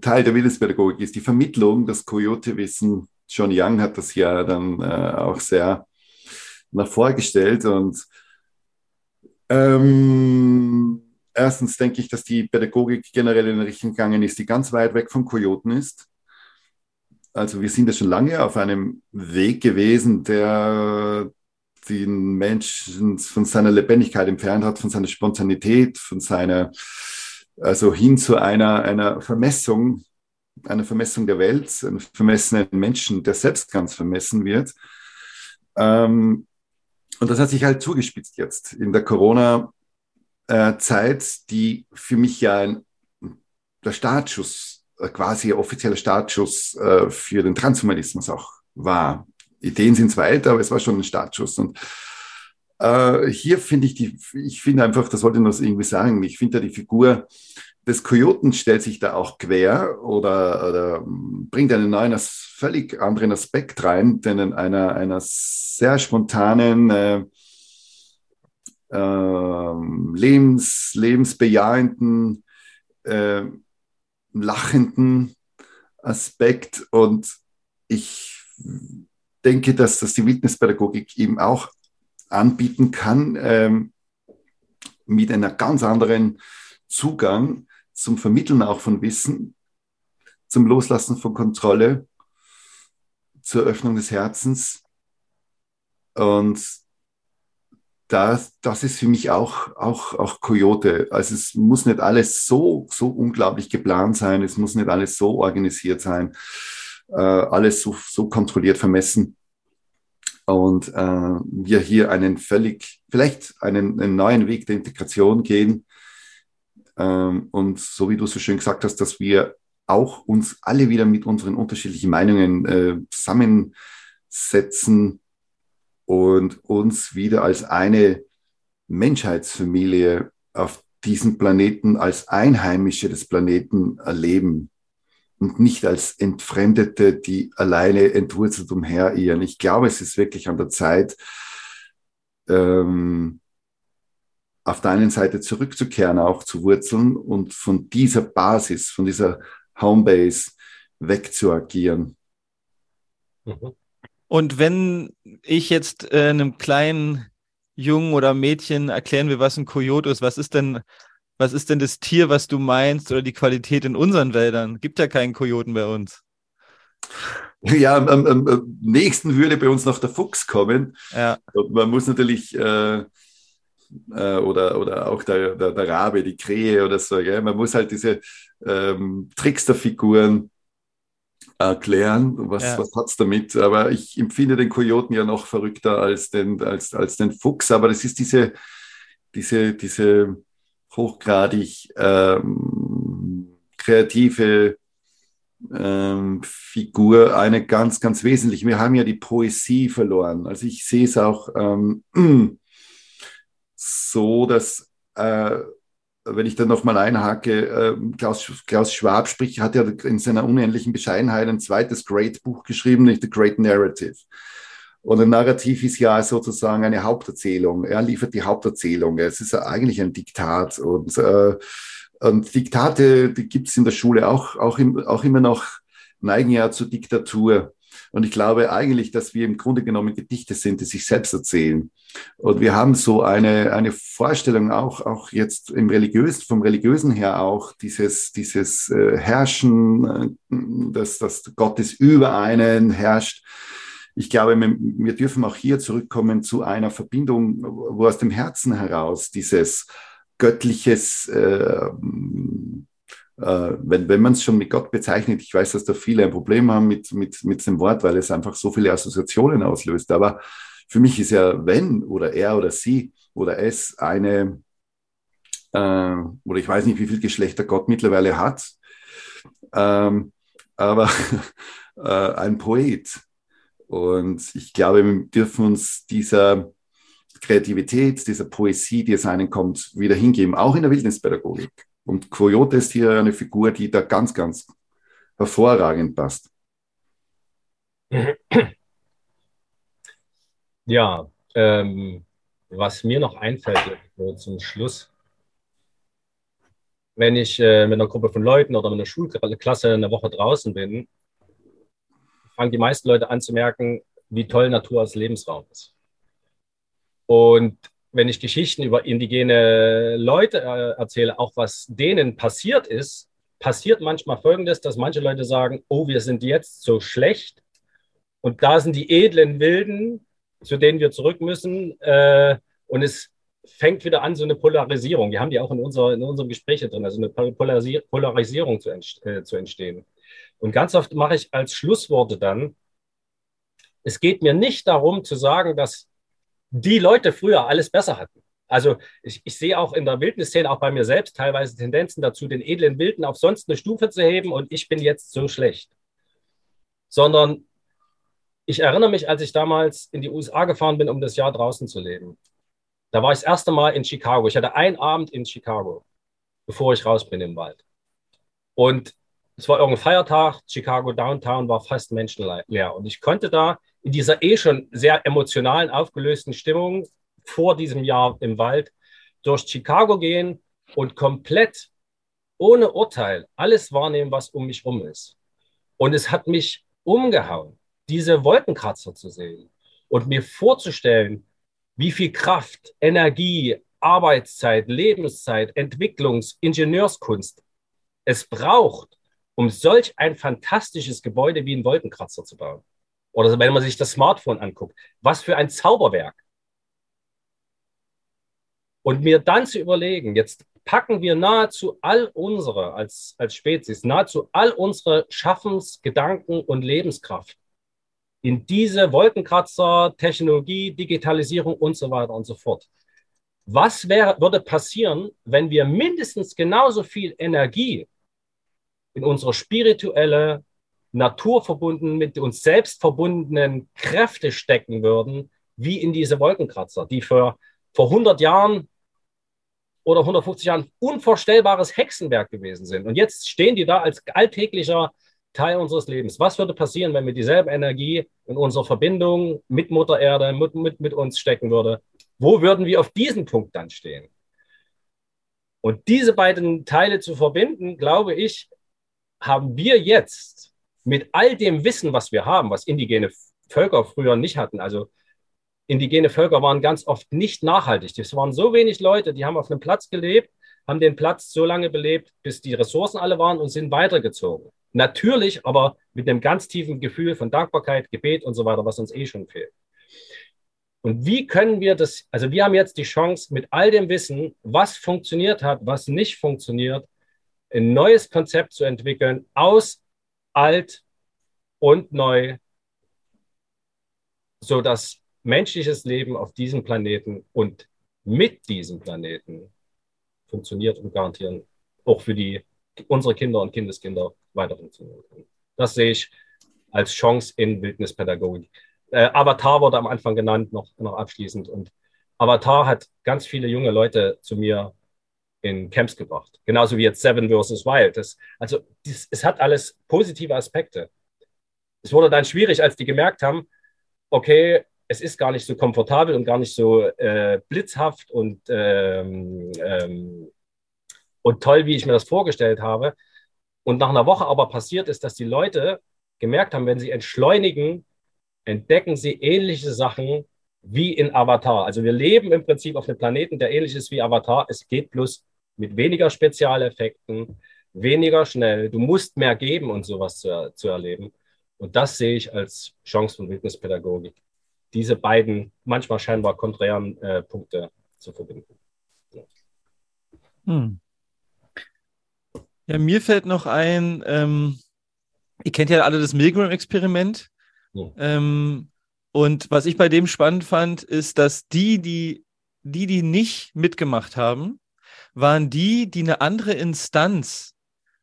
Teil der Wildespädagogik ist. Die Vermittlung, das Kojote-Wissen, John Young hat das ja dann äh, auch sehr nach vorgestellt und ähm, erstens denke ich, dass die Pädagogik generell in eine Richtung gegangen ist, die ganz weit weg vom Kojoten ist. Also wir sind ja schon lange auf einem Weg gewesen, der den Menschen von seiner Lebendigkeit entfernt hat, von seiner Spontanität, von seiner, also hin zu einer, einer Vermessung, einer Vermessung der Welt, einem vermessenen Menschen, der selbst ganz vermessen wird. Ähm, und das hat sich halt zugespitzt jetzt in der Corona-Zeit, die für mich ja ein, der Startschuss, äh, quasi ein offizieller Startschuss äh, für den Transhumanismus auch war. Ideen sind zwar älter, aber es war schon ein Startschuss. Und äh, hier finde ich die, ich finde einfach, das wollte ich noch irgendwie sagen, ich finde da die Figur des Kojoten stellt sich da auch quer oder, oder bringt einen neuen, völlig anderen Aspekt rein, denn in einer, einer sehr spontanen, äh, äh, lebens, lebensbejahenden, äh, lachenden Aspekt. Und ich denke, dass das die Witnesspädagogik eben auch anbieten kann, ähm, mit einer ganz anderen Zugang zum Vermitteln auch von Wissen, zum Loslassen von Kontrolle, zur Öffnung des Herzens. Und das, das ist für mich auch, auch, auch Coyote. Also es muss nicht alles so, so unglaublich geplant sein, es muss nicht alles so organisiert sein, äh, alles so, so kontrolliert vermessen. Und äh, wir hier einen völlig, vielleicht einen, einen neuen Weg der Integration gehen, ähm, und so wie du so schön gesagt hast, dass wir auch uns alle wieder mit unseren unterschiedlichen Meinungen äh, zusammensetzen und uns wieder als eine Menschheitsfamilie auf diesem Planeten als Einheimische des Planeten erleben und nicht als Entfremdete, die alleine entwurzelt umherirren. Ich glaube, es ist wirklich an der Zeit, ähm, auf der einen Seite zurückzukehren, auch zu Wurzeln und von dieser Basis, von dieser Homebase wegzuagieren. Mhm. Und wenn ich jetzt äh, einem kleinen Jungen oder Mädchen erklären will, was ein Kojote ist, was ist denn, was ist denn das Tier, was du meinst, oder die Qualität in unseren Wäldern? Gibt ja keinen Kojoten bei uns. Ja, am, am, am, nächsten würde bei uns noch der Fuchs kommen. Ja. Und man muss natürlich äh, äh, oder, oder auch der, der, der, Rabe, die Krähe oder so. Gell? Man muss halt diese ähm, Tricksterfiguren erklären, was, ja. was hat es damit. Aber ich empfinde den Kojoten ja noch verrückter als den, als, als den Fuchs. Aber das ist diese, diese, diese hochgradig ähm, kreative ähm, Figur, eine ganz, ganz wesentliche. Wir haben ja die Poesie verloren. Also ich sehe es auch ähm, so, dass, äh, wenn ich dann nochmal einhake, äh, Klaus, Klaus Schwab spricht, hat ja in seiner unendlichen Bescheidenheit ein zweites Great Buch geschrieben, nicht The Great Narrative. Und ein Narrativ ist ja sozusagen eine Haupterzählung. Er liefert die Haupterzählung. Es ist ja eigentlich ein Diktat. Und, äh, und Diktate, die gibt es in der Schule auch, auch, im, auch immer noch, neigen ja zur Diktatur. Und ich glaube eigentlich, dass wir im Grunde genommen Gedichte sind, die sich selbst erzählen. Und wir haben so eine, eine Vorstellung auch, auch jetzt im religiös, vom religiösen her auch, dieses, dieses äh, Herrschen, äh, dass, dass Gottes über einen herrscht. Ich glaube, wir, dürfen auch hier zurückkommen zu einer Verbindung, wo aus dem Herzen heraus dieses göttliches äh, wenn, wenn man es schon mit Gott bezeichnet, ich weiß, dass da viele ein Problem haben mit, mit, mit dem Wort, weil es einfach so viele Assoziationen auslöst. Aber für mich ist ja, wenn oder er oder sie oder es eine, äh, oder ich weiß nicht, wie viele Geschlechter Gott mittlerweile hat, ähm, aber äh, ein Poet. Und ich glaube, wir dürfen uns dieser Kreativität, dieser Poesie, die es einen kommt, wieder hingeben, auch in der Wildnispädagogik. Und Coyote ist hier eine Figur, die da ganz, ganz hervorragend passt. Ja, ähm, was mir noch einfällt zum Schluss, wenn ich äh, mit einer Gruppe von Leuten oder mit einer Schulklasse eine Woche draußen bin, fangen die meisten Leute an zu merken, wie toll Natur als Lebensraum ist. Und wenn ich Geschichten über indigene Leute äh, erzähle, auch was denen passiert ist, passiert manchmal Folgendes, dass manche Leute sagen, oh, wir sind jetzt so schlecht und da sind die edlen Wilden, zu denen wir zurück müssen äh, und es fängt wieder an, so eine Polarisierung. Wir haben die auch in, unserer, in unserem Gespräch drin, also eine Polarisierung zu, äh, zu entstehen. Und ganz oft mache ich als Schlussworte dann, es geht mir nicht darum zu sagen, dass die Leute früher alles besser hatten. Also ich, ich sehe auch in der Wildnisszene, auch bei mir selbst, teilweise Tendenzen dazu, den edlen Wilden auf sonst eine Stufe zu heben und ich bin jetzt so schlecht. Sondern ich erinnere mich, als ich damals in die USA gefahren bin, um das Jahr draußen zu leben. Da war ich das erste Mal in Chicago. Ich hatte einen Abend in Chicago, bevor ich raus bin im Wald. Und es war irgendein Feiertag, Chicago Downtown war fast menschenleer. Und ich konnte da in dieser eh schon sehr emotionalen, aufgelösten Stimmung vor diesem Jahr im Wald durch Chicago gehen und komplett ohne Urteil alles wahrnehmen, was um mich herum ist. Und es hat mich umgehauen, diese Wolkenkratzer zu sehen und mir vorzustellen, wie viel Kraft, Energie, Arbeitszeit, Lebenszeit, Entwicklungs-, Ingenieurskunst es braucht, um solch ein fantastisches Gebäude wie ein Wolkenkratzer zu bauen. Oder wenn man sich das Smartphone anguckt, was für ein Zauberwerk. Und mir dann zu überlegen, jetzt packen wir nahezu all unsere, als, als Spezies, nahezu all unsere Schaffensgedanken und Lebenskraft in diese Wolkenkratzer, Technologie, Digitalisierung und so weiter und so fort. Was wäre, würde passieren, wenn wir mindestens genauso viel Energie in unsere spirituelle, naturverbunden, mit uns selbst verbundenen Kräfte stecken würden, wie in diese Wolkenkratzer, die für, vor 100 Jahren oder 150 Jahren unvorstellbares Hexenwerk gewesen sind. Und jetzt stehen die da als alltäglicher Teil unseres Lebens. Was würde passieren, wenn wir dieselbe Energie in unserer Verbindung mit Mutter Erde, mit, mit, mit uns stecken würde? Wo würden wir auf diesem Punkt dann stehen? Und diese beiden Teile zu verbinden, glaube ich, haben wir jetzt mit all dem Wissen, was wir haben, was indigene Völker früher nicht hatten, also indigene Völker waren ganz oft nicht nachhaltig. Es waren so wenig Leute, die haben auf einem Platz gelebt, haben den Platz so lange belebt, bis die Ressourcen alle waren und sind weitergezogen. Natürlich, aber mit einem ganz tiefen Gefühl von Dankbarkeit, Gebet und so weiter, was uns eh schon fehlt. Und wie können wir das, also wir haben jetzt die Chance, mit all dem Wissen, was funktioniert hat, was nicht funktioniert, ein neues Konzept zu entwickeln aus alt und neu, so dass menschliches Leben auf diesem Planeten und mit diesem Planeten funktioniert und garantieren auch für die unsere Kinder und Kindeskinder weiter funktionieren kann. Das sehe ich als Chance in Wildnispädagogik. Äh, Avatar wurde am Anfang genannt, noch, noch abschließend. Und Avatar hat ganz viele junge Leute zu mir in Camps gebracht. Genauso wie jetzt Seven versus Wild. Das, also dies, es hat alles positive Aspekte. Es wurde dann schwierig, als die gemerkt haben, okay, es ist gar nicht so komfortabel und gar nicht so äh, blitzhaft und, ähm, ähm, und toll, wie ich mir das vorgestellt habe. Und nach einer Woche aber passiert ist, dass die Leute gemerkt haben, wenn sie entschleunigen, entdecken sie ähnliche Sachen wie in Avatar. Also wir leben im Prinzip auf einem Planeten, der ähnlich ist wie Avatar. Es geht bloß mit weniger Spezialeffekten, weniger schnell. Du musst mehr geben und sowas zu, zu erleben. Und das sehe ich als Chance von Wildnispädagogik, diese beiden manchmal scheinbar konträren äh, Punkte zu verbinden. Ja. Hm. ja, mir fällt noch ein, ähm, ihr kennt ja alle das Milgram-Experiment. Ja. Ähm, und was ich bei dem spannend fand, ist, dass die, die, die, die nicht mitgemacht haben, waren die, die eine andere Instanz,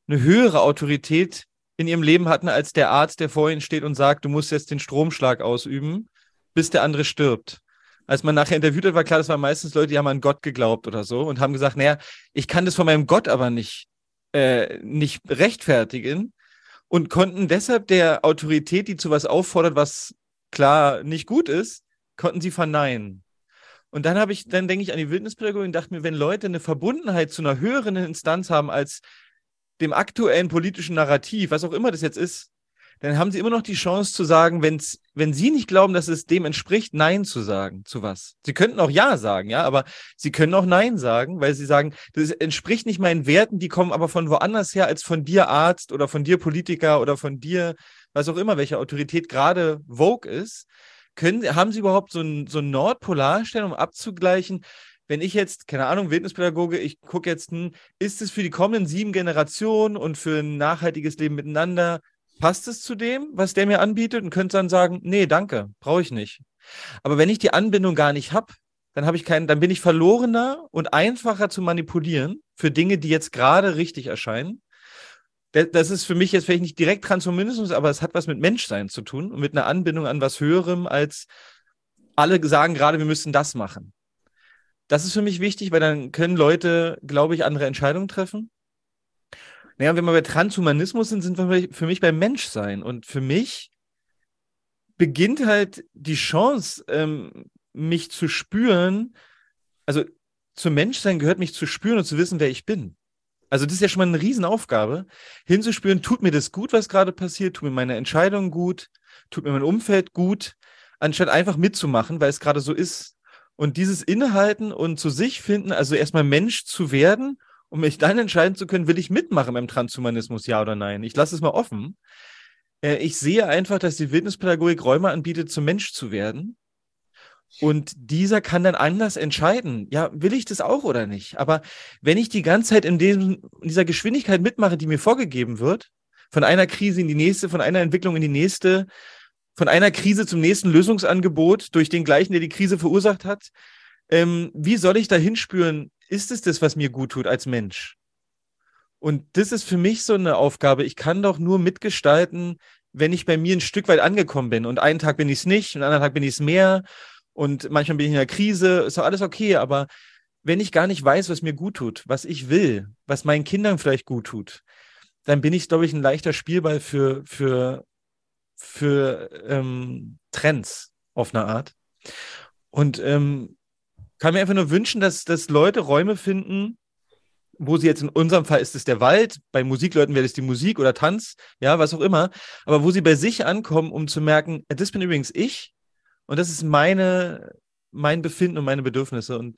eine höhere Autorität in ihrem Leben hatten als der Arzt, der vor ihnen steht und sagt, du musst jetzt den Stromschlag ausüben, bis der andere stirbt. Als man nachher interviewt hat, war klar, das waren meistens Leute, die haben an Gott geglaubt oder so und haben gesagt, naja, ich kann das von meinem Gott aber nicht, äh, nicht rechtfertigen und konnten deshalb der Autorität, die zu was auffordert, was klar nicht gut ist, konnten sie verneinen. Und dann habe ich, dann denke ich an die Wildnispädagogik und dachte mir, wenn Leute eine Verbundenheit zu einer höheren Instanz haben als dem aktuellen politischen Narrativ, was auch immer das jetzt ist, dann haben sie immer noch die Chance zu sagen, wenn's, wenn sie nicht glauben, dass es dem entspricht, Nein zu sagen zu was. Sie könnten auch Ja sagen, ja, aber sie können auch Nein sagen, weil sie sagen, das entspricht nicht meinen Werten, die kommen aber von woanders her als von dir Arzt oder von dir Politiker oder von dir, was auch immer, welche Autorität gerade Vogue ist. Können, haben sie überhaupt so ein, so ein Nordpolarstellen, um abzugleichen, wenn ich jetzt, keine Ahnung, Wildnispädagoge, ich gucke jetzt, hm, ist es für die kommenden sieben Generationen und für ein nachhaltiges Leben miteinander, passt es zu dem, was der mir anbietet und könnte dann sagen, nee, danke, brauche ich nicht. Aber wenn ich die Anbindung gar nicht habe, dann habe ich keinen, dann bin ich verlorener und einfacher zu manipulieren für Dinge, die jetzt gerade richtig erscheinen. Das ist für mich jetzt vielleicht nicht direkt Transhumanismus, aber es hat was mit Menschsein zu tun und mit einer Anbindung an was Höherem, als alle sagen gerade, wir müssen das machen. Das ist für mich wichtig, weil dann können Leute, glaube ich, andere Entscheidungen treffen. Naja, wenn wir bei Transhumanismus sind, sind wir für mich beim Menschsein. Und für mich beginnt halt die Chance, ähm, mich zu spüren, also zum Menschsein gehört mich zu spüren und zu wissen, wer ich bin. Also das ist ja schon mal eine Riesenaufgabe, hinzuspüren, tut mir das gut, was gerade passiert, tut mir meine Entscheidung gut, tut mir mein Umfeld gut, anstatt einfach mitzumachen, weil es gerade so ist. Und dieses Innehalten und zu sich finden, also erstmal Mensch zu werden, um mich dann entscheiden zu können, will ich mitmachen beim Transhumanismus, ja oder nein. Ich lasse es mal offen. Äh, ich sehe einfach, dass die Wildnispädagogik Räume anbietet, zum Mensch zu werden. Und dieser kann dann anders entscheiden. Ja, will ich das auch oder nicht? Aber wenn ich die ganze Zeit in, diesem, in dieser Geschwindigkeit mitmache, die mir vorgegeben wird, von einer Krise in die nächste, von einer Entwicklung in die nächste, von einer Krise zum nächsten Lösungsangebot durch den gleichen, der die Krise verursacht hat. Ähm, wie soll ich da hinspüren? Ist es das, was mir gut tut als Mensch? Und das ist für mich so eine Aufgabe. Ich kann doch nur mitgestalten, wenn ich bei mir ein Stück weit angekommen bin. Und einen Tag bin ich es nicht, und einen anderen Tag bin ich es mehr. Und manchmal bin ich in der Krise. Ist doch alles okay. Aber wenn ich gar nicht weiß, was mir gut tut, was ich will, was meinen Kindern vielleicht gut tut, dann bin ich, glaube ich, ein leichter Spielball für, für für ähm, Trends auf eine Art. Und ähm, kann mir einfach nur wünschen, dass, dass Leute Räume finden, wo sie jetzt in unserem Fall ist es der Wald, bei Musikleuten wäre es die Musik oder Tanz, ja, was auch immer, aber wo sie bei sich ankommen, um zu merken, das bin übrigens ich und das ist meine, mein Befinden und meine Bedürfnisse und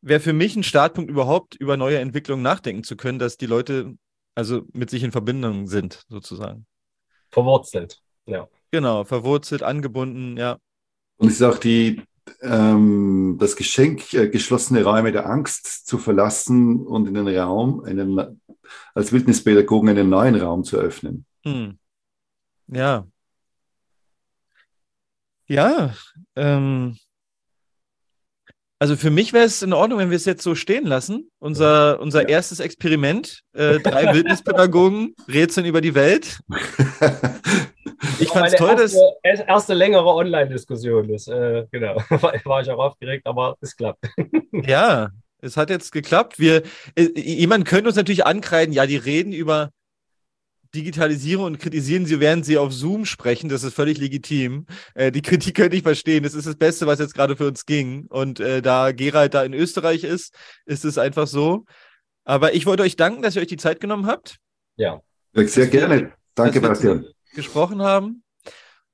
wäre für mich ein Startpunkt überhaupt über neue Entwicklungen nachdenken zu können, dass die Leute also mit sich in Verbindung sind, sozusagen. Verwurzelt. Ja. Genau, verwurzelt, angebunden, ja. Und es ist auch die, ähm, das Geschenk, äh, geschlossene Räume der Angst zu verlassen und in den Raum, einen, als Wildnispädagogen einen neuen Raum zu öffnen. Hm. Ja. Ja, ähm, also für mich wäre es in Ordnung, wenn wir es jetzt so stehen lassen. Unser, unser ja. erstes Experiment, äh, drei Wildnispädagogen rätseln über die Welt. Ich fand es toll, erste, dass. Erste längere Online-Diskussion. äh, genau. War ich auch aufgeregt, aber es klappt. Ja, es hat jetzt geklappt. Wir, äh, jemand könnte uns natürlich ankreiden, ja, die reden über Digitalisierung und kritisieren sie, während sie auf Zoom sprechen. Das ist völlig legitim. Äh, die Kritik könnte ich verstehen. Das ist das Beste, was jetzt gerade für uns ging. Und äh, da Gerald da in Österreich ist, ist es einfach so. Aber ich wollte euch danken, dass ihr euch die Zeit genommen habt. Ja. Sehr gerne. Danke, Bastian gesprochen haben.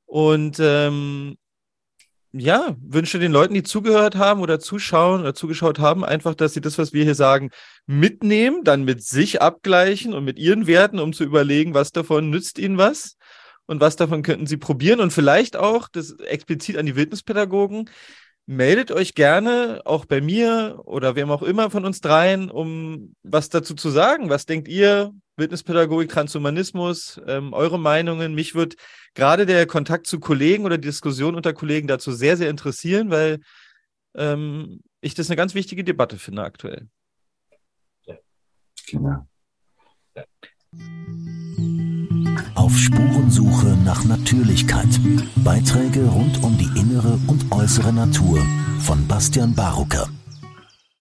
Und ähm, ja, wünsche den Leuten, die zugehört haben oder zuschauen oder zugeschaut haben, einfach, dass sie das, was wir hier sagen, mitnehmen, dann mit sich abgleichen und mit ihren Werten, um zu überlegen, was davon nützt ihnen was und was davon könnten sie probieren und vielleicht auch, das explizit an die Wildnispädagogen, meldet euch gerne auch bei mir oder wem auch immer von uns dreien, um was dazu zu sagen. Was denkt ihr? Wildnispädagogik, Transhumanismus, ähm, eure Meinungen. Mich wird gerade der Kontakt zu Kollegen oder die Diskussion unter Kollegen dazu sehr, sehr interessieren, weil ähm, ich das eine ganz wichtige Debatte finde aktuell. Ja. Genau. Ja. Auf Spurensuche nach Natürlichkeit. Beiträge rund um die innere und äußere Natur von Bastian Barucker.